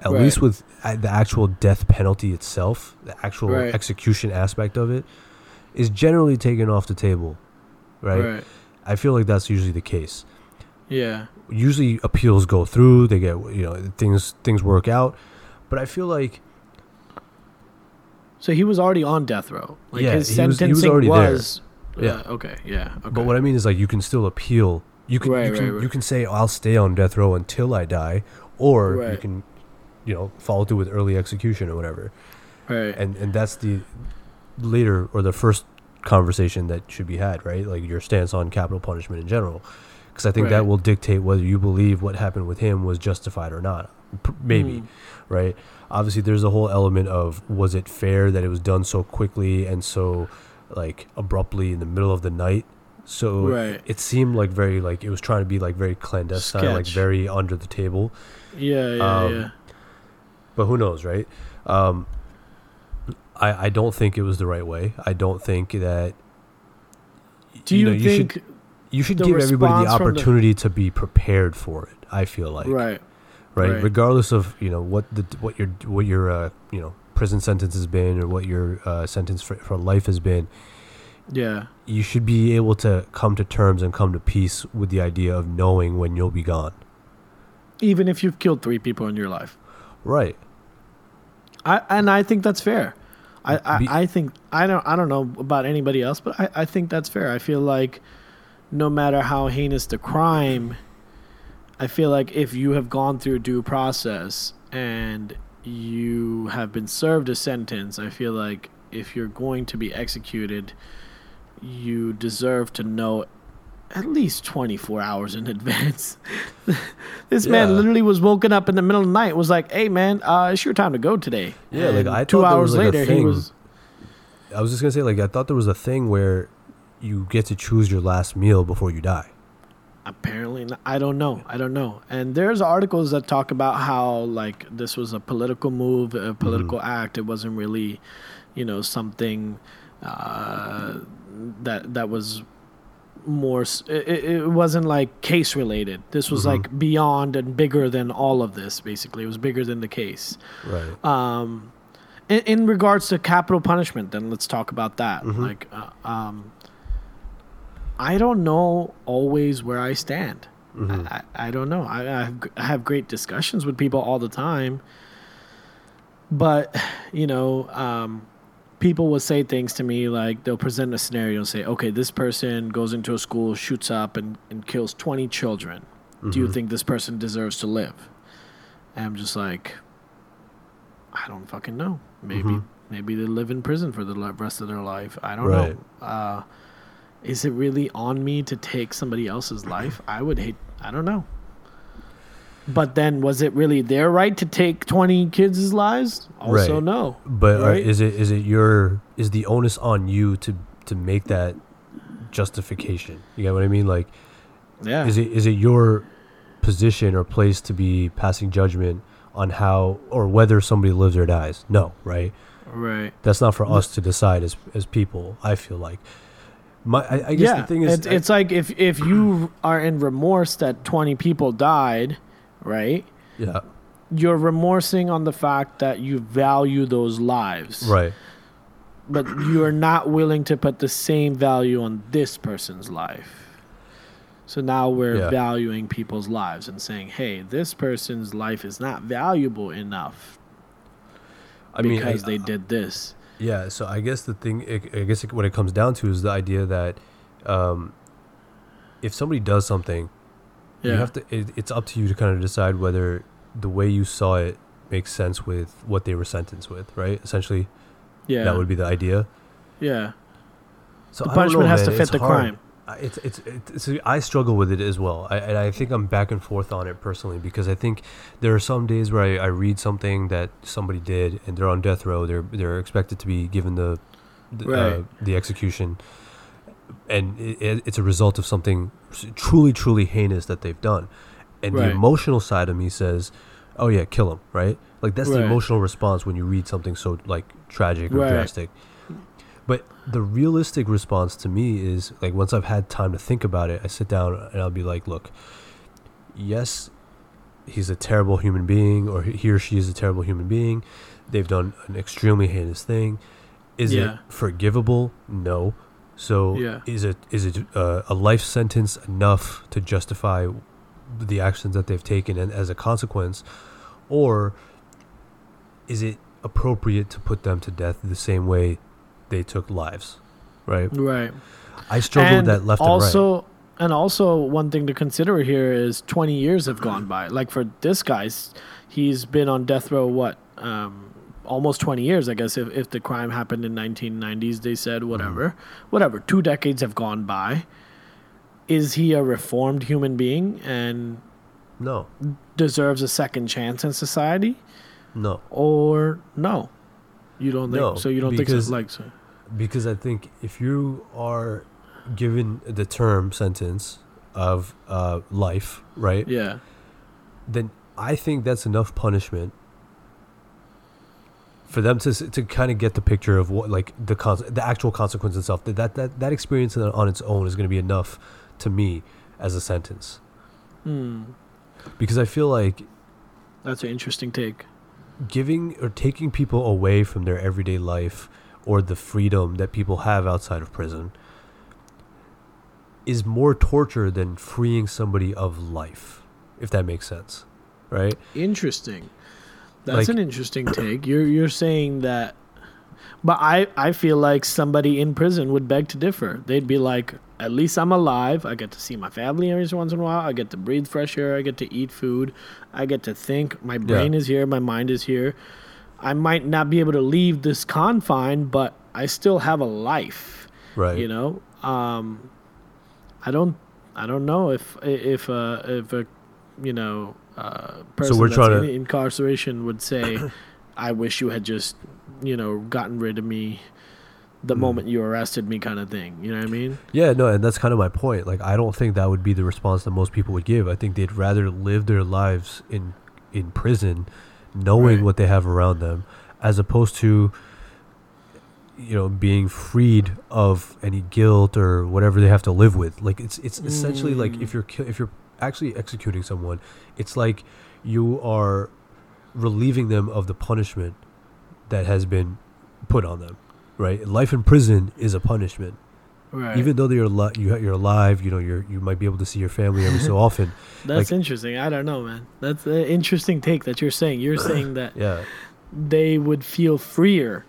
At Right. least with uh, the actual death penalty itself, the actual Right. execution aspect of it is generally taken off the table, right? Right. I feel like that's usually the case. Yeah. Usually appeals go through, they get, you know, things things work out, but I feel like So he was already on death row. Like Yeah, his he was- he was sentencing already there. was. Yeah. Yeah. Okay. Yeah. Okay. But what I mean is like you can still appeal. You can Right, you can right, right. you can say I'll stay on death row until I die, or you can, you know, follow through with early execution or whatever. right. And and that's the later or the first conversation that should be had, right? Like your stance on capital punishment in general, because I think Right. that will dictate whether you believe what happened with him was justified or not. P- maybe, Mm. right? Obviously, there's a whole element of was it fair that it was done so quickly and so like abruptly in the middle of the night. So Right. it seemed like very like it was trying to be like very clandestine, like very under the table. Yeah. Yeah. um, yeah. But who knows, right? Um, I I don't think it was the right way. I don't think that. Do you, know, you think? should you should give everybody the from the- opportunity to be prepared for it? I feel like right. right? Right. Regardless of you know what the what your what your uh, you know prison sentence has been or what your uh, sentence for, for life has been, Yeah. you should be able to come to terms and come to peace with the idea of knowing when you'll be gone. Even if you've killed three people in your life, Right. I and I think that's fair. I, I, I think I don't I don't know about anybody else, but I, I think that's fair. I feel like no matter how heinous the crime, I feel like if you have gone through due process and you have been served a sentence, I feel like if you're going to be executed, you deserve to know at least 24 hours in advance. this man literally was woken up in the middle of the night, was like, "Hey man, uh, it's your time to go today." Yeah, like, I two hours was, like, later, he was. I was just gonna say like I thought there was a thing where you get to choose your last meal before you die. apparently not. I don't know. I don't know. And there's articles that talk about how like this was a political move, a political act. It wasn't really, you know, something uh, that that was more. It, it wasn't like case related. This was Mhm. like beyond and bigger than all of this. Basically, it was bigger than the case. Right. Um, in, in regards to capital punishment, then let's talk about that. Mhm. Like, uh, um, I don't know always where I stand. Mhm. I, I don't know. I, I, have, I have great discussions with people all the time, but you know, um, people will say things to me like they'll present a scenario and say, "Okay, this person goes into a school, shoots up, and, and kills twenty children. Do you Mhm. think this person deserves to live?" And I'm just like, I don't fucking know. Maybe Mhm. maybe they live in prison for the rest of their life. I don't Right. know. Uh, is it really on me to take somebody else's life? I would hate. I don't know. But then, was it really their right to take twenty kids' lives? Also, Right. no. But uh, Right? is it is it your is the onus on you to to make that justification? You get what I mean? Like, Yeah. is it is it your position or place to be passing judgment on how or whether somebody lives or dies? No, right? right? That's not for us to decide as as people. I feel like my I, I guess yeah. the thing is it's, it's like if if you are in remorse that twenty people died, right? yeah You're remorsing on the fact that you value those lives. right but you're not willing to put the same value on this person's life. So now we're Yeah. valuing people's lives and saying, "Hey, this person's life is not valuable enough I mean because I- they did this." Yeah, so I guess the thing, I I guess what it comes down to is the idea that um, if somebody does something, Yeah, you have to. It, it's up to you to kind of decide whether the way you saw it makes sense with what they were sentenced with, right? Essentially, yeah, that would be the idea. yeah. So The punishment know, has man. to fit It's the hard. crime. I- It's, it's it's I struggle with it as well, I, and I think I'm back and forth on it personally because I think there are some days where I, I read something that somebody did and they're on death row. They're they're expected to be given the the, uh, the execution, and it, it, it's a result of something truly truly heinous that they've done, and the emotional side of me says, "Oh yeah, kill him!" Right? Like that's the emotional response when you read something so like tragic or Right. drastic. But the realistic response to me is like once I've had time to think about it, I sit down and I'll be like, look, yes, he's a terrible human being, or he or she is a terrible human being. They've done an extremely heinous thing. Is Yeah. it forgivable? No. So Yeah. is it is it uh, a life sentence enough to justify the actions that they've taken and as a consequence, or is it appropriate to put them to death the same way they took lives? Right. Right. I struggle with that left also, and right. and also one thing to consider here is 20 years have gone by. Like for this guy's, he's been on death row what, um, almost 20 years. I guess if if the crime happened in 1990s, they said whatever, whatever. Two decades have gone by. Is he a reformed human being and No, deserves a second chance in society, no, or no? You don't think No, so? You don't think because- so? Like so? because I think if you are given the term sentence of uh, life, right, Yeah. then I think that's enough punishment for them to to kind of get the picture of what like the cons- the actual consequence itself. That that that, that experience on- on its own is going to be enough to me as a sentence Hmm. because I feel like That's an interesting take. giving or taking people away from their everyday life or the freedom that people have outside of prison is more torture than freeing somebody of life if that makes sense right Interesting. That's Like- an interesting take. You're you're saying that, but I I feel like somebody in prison would beg to differ. They'd be like, at least I'm alive. I get to see my family every once in a while. I get to breathe fresh air. I get to eat food. I get to think. My brain is here. My mind is here. I might not be able to leave this confine, but I still have a life. right You know, um, I don't, I don't know if if uh, if a you know uh, person we're that's trying in to- incarceration would say, "I wish you had just you know gotten rid of me the Mm. moment you arrested me, kind of thing. You know what I mean? Yeah, no, and that's kind of my point. Like, I don't think that would be the response that most people would give. I think they'd rather live their lives in in prison, knowing Right. what they have around them, as opposed to, you know, being freed of any guilt or whatever they have to live with. Like, it's it's essentially like Mm. if you're ki- if you're actually executing someone, it's like you are relieving them of the punishment that has been put on them. Right, life in prison is a punishment Right. even though you're li- you ha- you're alive, you know, you're you might be able to see your family every so often. That's like- interesting. I don't know, man. That's an interesting take that you're saying. You're saying that Yeah, they would feel freer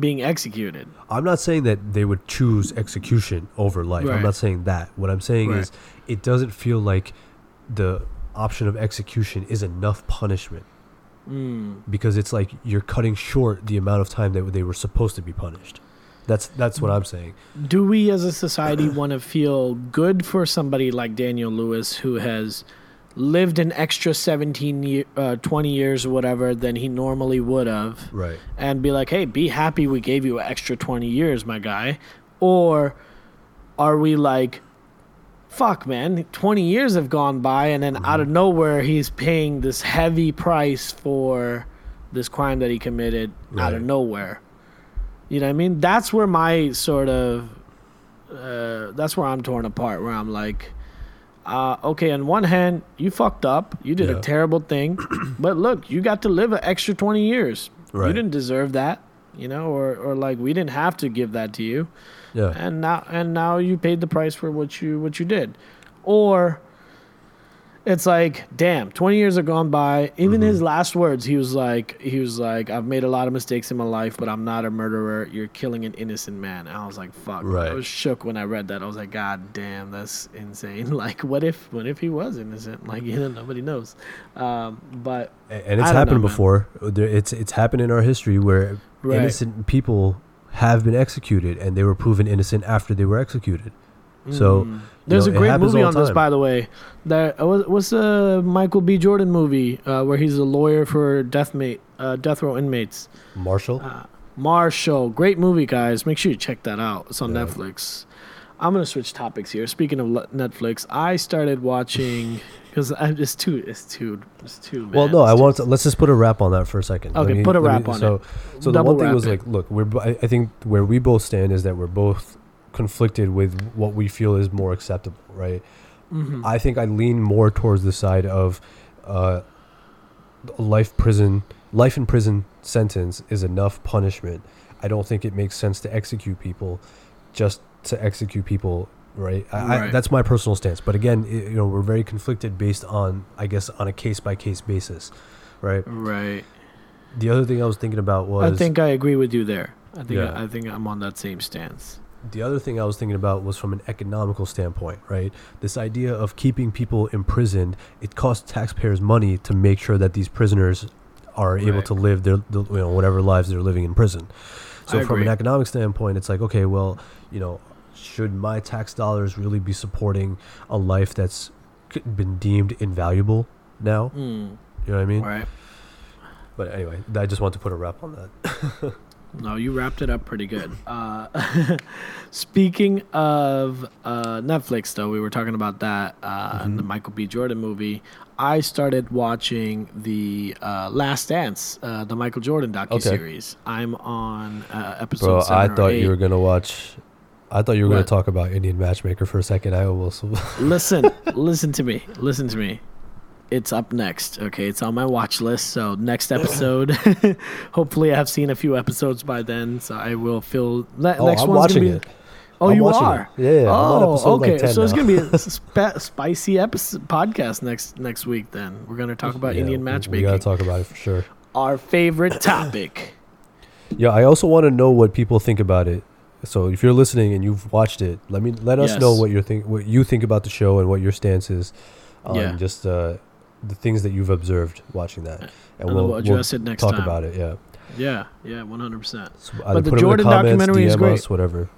being executed. I'm not saying that they would choose execution over life. Right. I'm not saying that. What I'm saying Right. is, it doesn't feel like the option of execution is enough punishment Mm. because it's like you're cutting short the amount of time that they were supposed to be punished. That's that's what I'm saying. Do we as a society want to feel good for somebody like Daniel Lewis who has lived an extra 17 year, uh, 20 years or whatever than he normally would have Right. and be like, "Hey, be happy we gave you an extra 20 years, my guy." Or are we like fuck, man, 20 years have gone by and then out of nowhere he's paying this heavy price for this crime that he committed out of nowhere. You know what I mean? That's where my sort of uh, that's where I'm torn apart. Where I'm like, uh, okay, on one hand, you fucked up, you did Yeah. a terrible thing, but look, you got to live an extra 20 years. You didn't deserve that, you know, or or like we didn't have to give that to you, Yeah. and now and now you paid the price for what you what you did, or it's like, damn, 20 years have gone by. Even Mm-hmm. his last words, he was like, he was like, I've made a lot of mistakes in my life, but I'm not a murderer. You're killing an innocent man. And I was like, fuck. right. I was shook when I read that. I was like, God damn, that's insane. Like, what if, what if he was innocent? Like, you know, nobody knows. Um, but and it's happened know, before. There, it's it's happened in our history where Right. innocent people have been executed and they were proven innocent after they were executed. So, There's know, a great movie on this, by the way. That uh, what- what's the Michael B. Jordan movie uh, where he's a lawyer for death mate, uh, death row inmates. Marshall. Uh, Marshall, great movie, guys. Make sure you check that out. It's on Yeah. Netflix. I'm gonna switch topics here. Speaking of Netflix, I started watching because it's too, it's too, it's too. well, no, I want to, let's just put a wrap on that for a second. Okay, put a wrap on so, it. So the one thing was it. like, look, we're I, I think where we both stand is that we're both conflicted with what we feel is more acceptable, right? Mhm. I think I lean more towards the side of uh, life prison, life in prison sentence is enough punishment. I don't think it makes sense to execute people just to execute people, right? I, I, that's my personal stance. But again, i you know, we're very conflicted based on, I guess, on a case by case basis, right? right. The other thing I was thinking about was I think I agree with you there. I think Yeah. I think I'm on that same stance. The other thing I was thinking about was from an economical standpoint, right? This idea of keeping people imprisoned, it costs taxpayers money to make sure that these prisoners are able to live their, the, you know, whatever lives they're living in prison. So I from an economic standpoint, it's like, okay, well, you know, should my tax dollars really be supporting a life that's been deemed invaluable now? Mm, You know what I mean? right. But anyway, I just want to put a wrap on that. No, you wrapped it up pretty good. Uh, speaking of uh, Netflix, though, we were talking about that uh, and the Mm-hmm. Michael B. Jordan movie. I started watching the uh, Last Dance, uh, the Michael Jordan docu series. I'm on uh, episode. Bro, I thought eight. you were gonna watch. I thought you were What? gonna talk about Indian Matchmaker for a second. I almost. listen, listen to me. Listen to me. It's up next. Okay, it's on my watch list. So next episode, hopefully I've seen a few episodes by then. So I will feel. Ne- Oh, next I'm one's watching gonna be. it. Oh, I'm you are. it. Yeah, yeah, Oh, like, okay. 10 so it's gonna be a spa- spicy episode podcast next next week. Then we're gonna talk about Yeah, Indian matchmaking, We gotta talk about it for sure. our favorite topic. Yeah, I also want to know what people think about it. So if you're listening and you've watched it, let me let us know what you think, what you think about the show, and what your stance is on Yeah. just uh, the things that you've observed watching that, and, And we'll, we'll address it next talk time. about it. Yeah, Yeah, yeah, one hundred percent. But the put 'em in Jordan comments, documentary is great. us, whatever.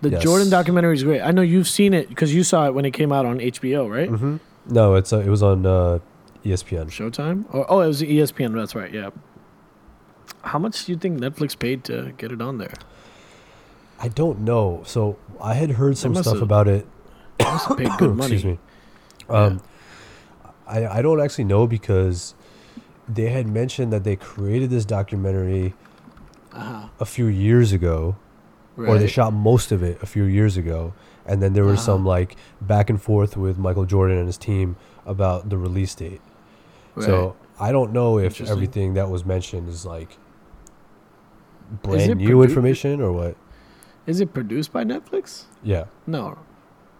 The Yes. Jordan documentary is great. I know you've seen it because you saw it when it came out on HBO, right? hmm No, it's uh, it was on uh, ESPN. Showtime? Or oh, it was ESPN. That's right. Yeah. how much do you think Netflix paid to get it on there? I don't know. So I had heard some stuff have- about it. Paid good money. Excuse me. Um, I I don't actually know because they had mentioned that they created this documentary Uh-huh. a few years ago, or they shot most of it a few years ago, and then there was Uh-huh. some like back and forth with Michael Jordan and his team about the release date. So I don't know if everything that was mentioned is like brand new produ- information or what. is it produced by Netflix? Yeah, No,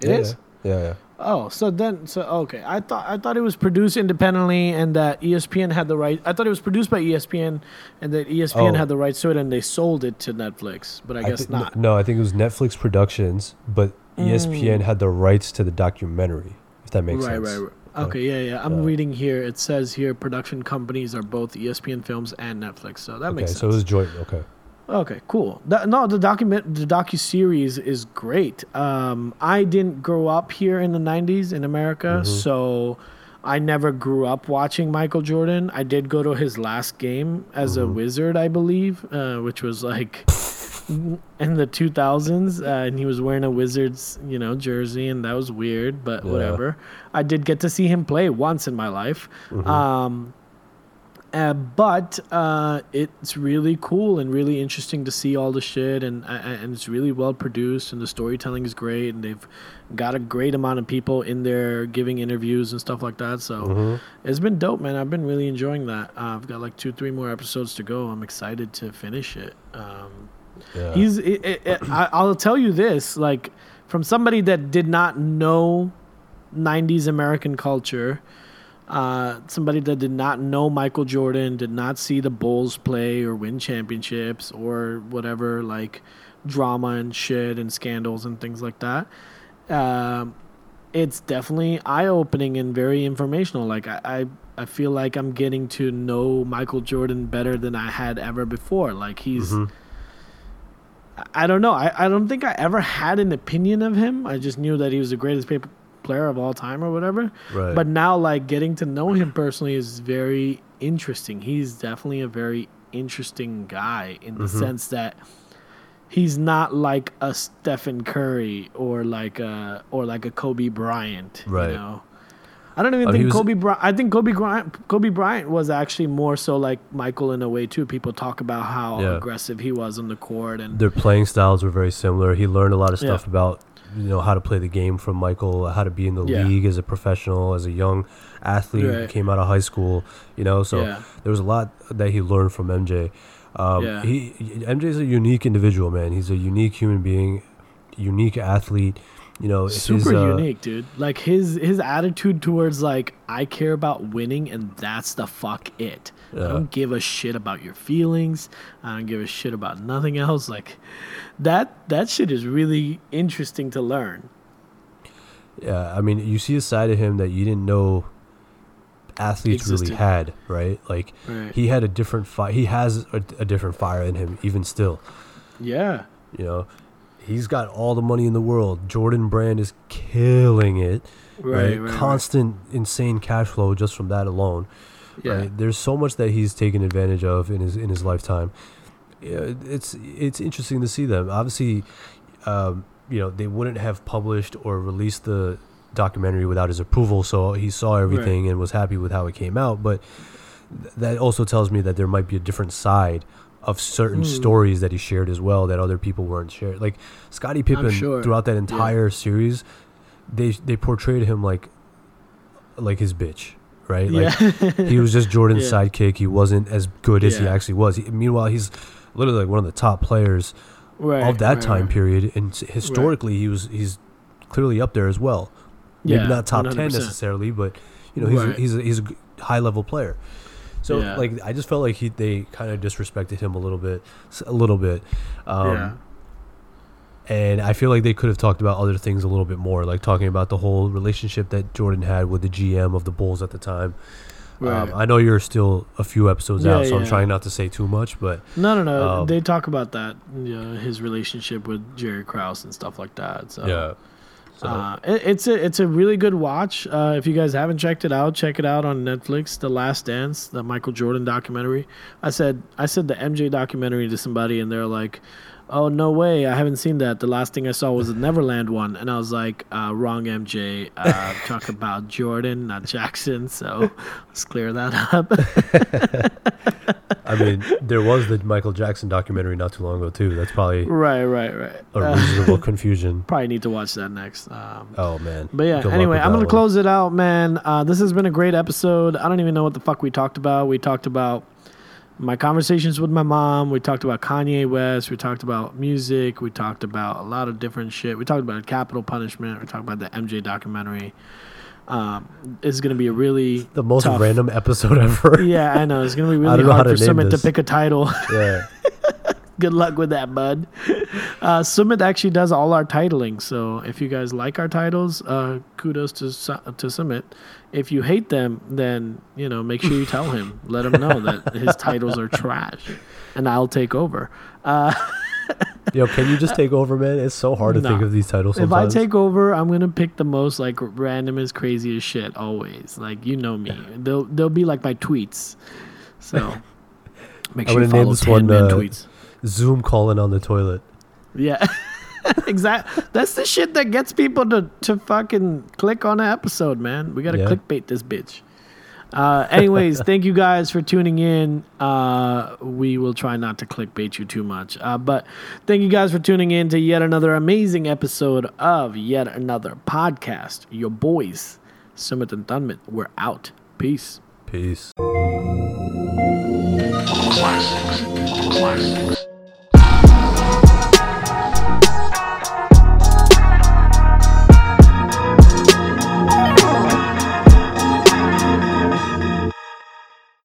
it is. yeah, yeah, yeah. Oh, so then, so okay. I thought I thought it was produced independently, and that ESPN had the right. I thought it was produced by ESPN, and that ESPN Oh. had the rights to it, and they sold it to Netflix. But I, guess thi- n- not. No, I think it was Netflix Productions, but E ESPN Mm. had the rights to the documentary. If that makes right, sense. right, right. Okay, yeah, yeah. I'm uh, reading here. It says here production companies are both ESPN Films and Netflix, so that Okay, makes sense. Okay, so it was joint. Okay. Okay, cool. That, no, the document, the docu series is great. Um, I didn't grow up here in the '90s in America, Mhm. so I never grew up watching Michael Jordan. I did go to his last game as a Mhm. Wizard, I believe, uh, which was like in the 2000s, uh, and he was wearing a Wizards, you know, jersey, and that was weird, but Yeah. whatever. I did get to see him play once in my life. Mhm. Um, uh, but uh, it's really cool and really interesting to see all the shit, and uh, and it's really well produced, and the storytelling is great, and they've got a great amount of people in there giving interviews and stuff like that. So Mhm. it's been dope, man. I've been really enjoying that. Uh, I've got like two, three more episodes to go. I'm excited to finish it. Um, Yeah. He's. It, it, it, I, I'll tell you this, like from somebody that did not know '90s American culture, uh, somebody that did not know Michael Jordan, did not see the Bulls play or win championships or whatever, like drama and shit and scandals and things like that. Um, it's definitely eye opening and very informational. Like I, I, I feel like I'm getting to know Michael Jordan better than I had ever before. Like he's. Mhm. I don't know. I, I don't think I ever had an opinion of him. I just knew that he was the greatest paper player of all time or whatever. Right. But now, like, getting to know him personally is very interesting. He's definitely a very interesting guy in the Mhm. sense that he's not like a Stephen Curry or like a or like a Kobe Bryant. Right. You know? I don't even Oh, think was- Kobe Bryant. I think Kobe Bryant. Kobe Bryant was actually more so like Michael in a way too. People talk about how Yeah. aggressive he was on the court and Their playing styles were very similar. He learned a lot of Yeah. stuff about you know how to play the game from Michael, how to be in the Yeah. league as a professional, as a young athlete who Right. came out of high school. You know, so yeah. there was a lot that he learned from MJ. Um, Yeah. He MJ's a unique individual, man. He's a unique human being, unique athlete. You know, super his, uh, unique, dude. Like his his attitude towards like I care about winning and that's the fuck it. I don't give a shit about your feelings. I don't give a shit about nothing else. Like that that shit is really interesting to learn. Yeah, I mean, you see a side of him that you didn't know athletes really had, right? Like Right. he had a different fire. He has a, a different fire in him, even still. Yeah. You know, he's got all the money in the world. Jordan Brand is killing it. Right. Right, right, right. constant, insane cash flow just from that alone. Yeah. Right? There's so much that he's taken advantage of in his in his lifetime. It's it's interesting to see them. Obviously, um, you know they wouldn't have published or released the documentary without his approval. So he saw everything and was happy with how it came out. But th- that also tells me that there might be a different side of certain Hmm. stories that he shared as well that other people weren't shared. Like Scottie Pippen sure. throughout that entire series, they they portrayed him like like his bitch, right? Like he was just Jordan's Yeah. sidekick. He wasn't as good as he actually was. He, meanwhile, he's literally like one of the top players right, of that right, time right. period, and historically, he was he's clearly up there as well. Maybe Yeah, not top ten 100%. necessarily, but you know he's he's a, he's a high level player. So Yeah. like I just felt like he they kind of disrespected him a little bit, a little bit. Um, yeah. And I feel like they could have talked about other things a little bit more, like talking about the whole relationship that Jordan had with the GM of the Bulls at the time. Right. Um, I know you're still a few episodes Yeah, out, so I'm trying not to say too much, but no, no, no. um, they talk about that. You know, his relationship with Jerry Krause and stuff like that. So So Uh, it, it's a it's a really good watch. Uh, if you guys haven't checked it out, check it out on Netflix. The Last Dance, the Michael Jordan documentary. I said I said the MJ documentary to somebody, and they're like, "Oh no way! I haven't seen that. The last thing I saw was the Neverland one." And I was like, uh, "Wrong, MJ. Uh, talk about Jordan, not Jackson." So let's clear that up. I mean, there was the Michael Jackson documentary not too long ago too. That's probably right, right, right. a Uh, reasonable confusion. probably need to watch that next. Um, Oh man. But yeah, Good anyway, I'm gonna one. close it out, man. Uh, this has been a great episode. I don't even know what the fuck we talked about. We talked about my conversations with my mom. We talked about Kanye West. We talked about music. We talked about a lot of different shit. We talked about capital punishment. We talked about the MJ documentary. Um, it's gonna be a really The most tough- random episode ever. Yeah, I know. It's gonna be really hard for Sumit to pick a title. yeah. Good luck with that, bud. Uh, Sumit actually does all our titling, so if you guys like our titles, uh, kudos to to Sumit. If you hate them, then you know make sure you tell him, let him know that his titles are trash, and I'll take over. Uh, Yo, can you just take over, man? It's so hard to think of these titles if I take over, I'm gonna pick the most like random as crazy as shit. Always, like you know me. They'll they'll be like my tweets. So make sure you follow this one, Man uh, tweets. Zoom calling on the toilet. Yeah. exactly. That's the shit that gets people to, to fucking click on an episode, man. We got to Yeah. clickbait this bitch. Uh, anyways, thank you guys for tuning in. Uh, we will try not to clickbait you too much. Uh, but thank you guys for tuning in to yet another amazing episode of yet another podcast. Your boys, Sumit and Tanmit, we're out. Peace. Peace. Classics. Classics.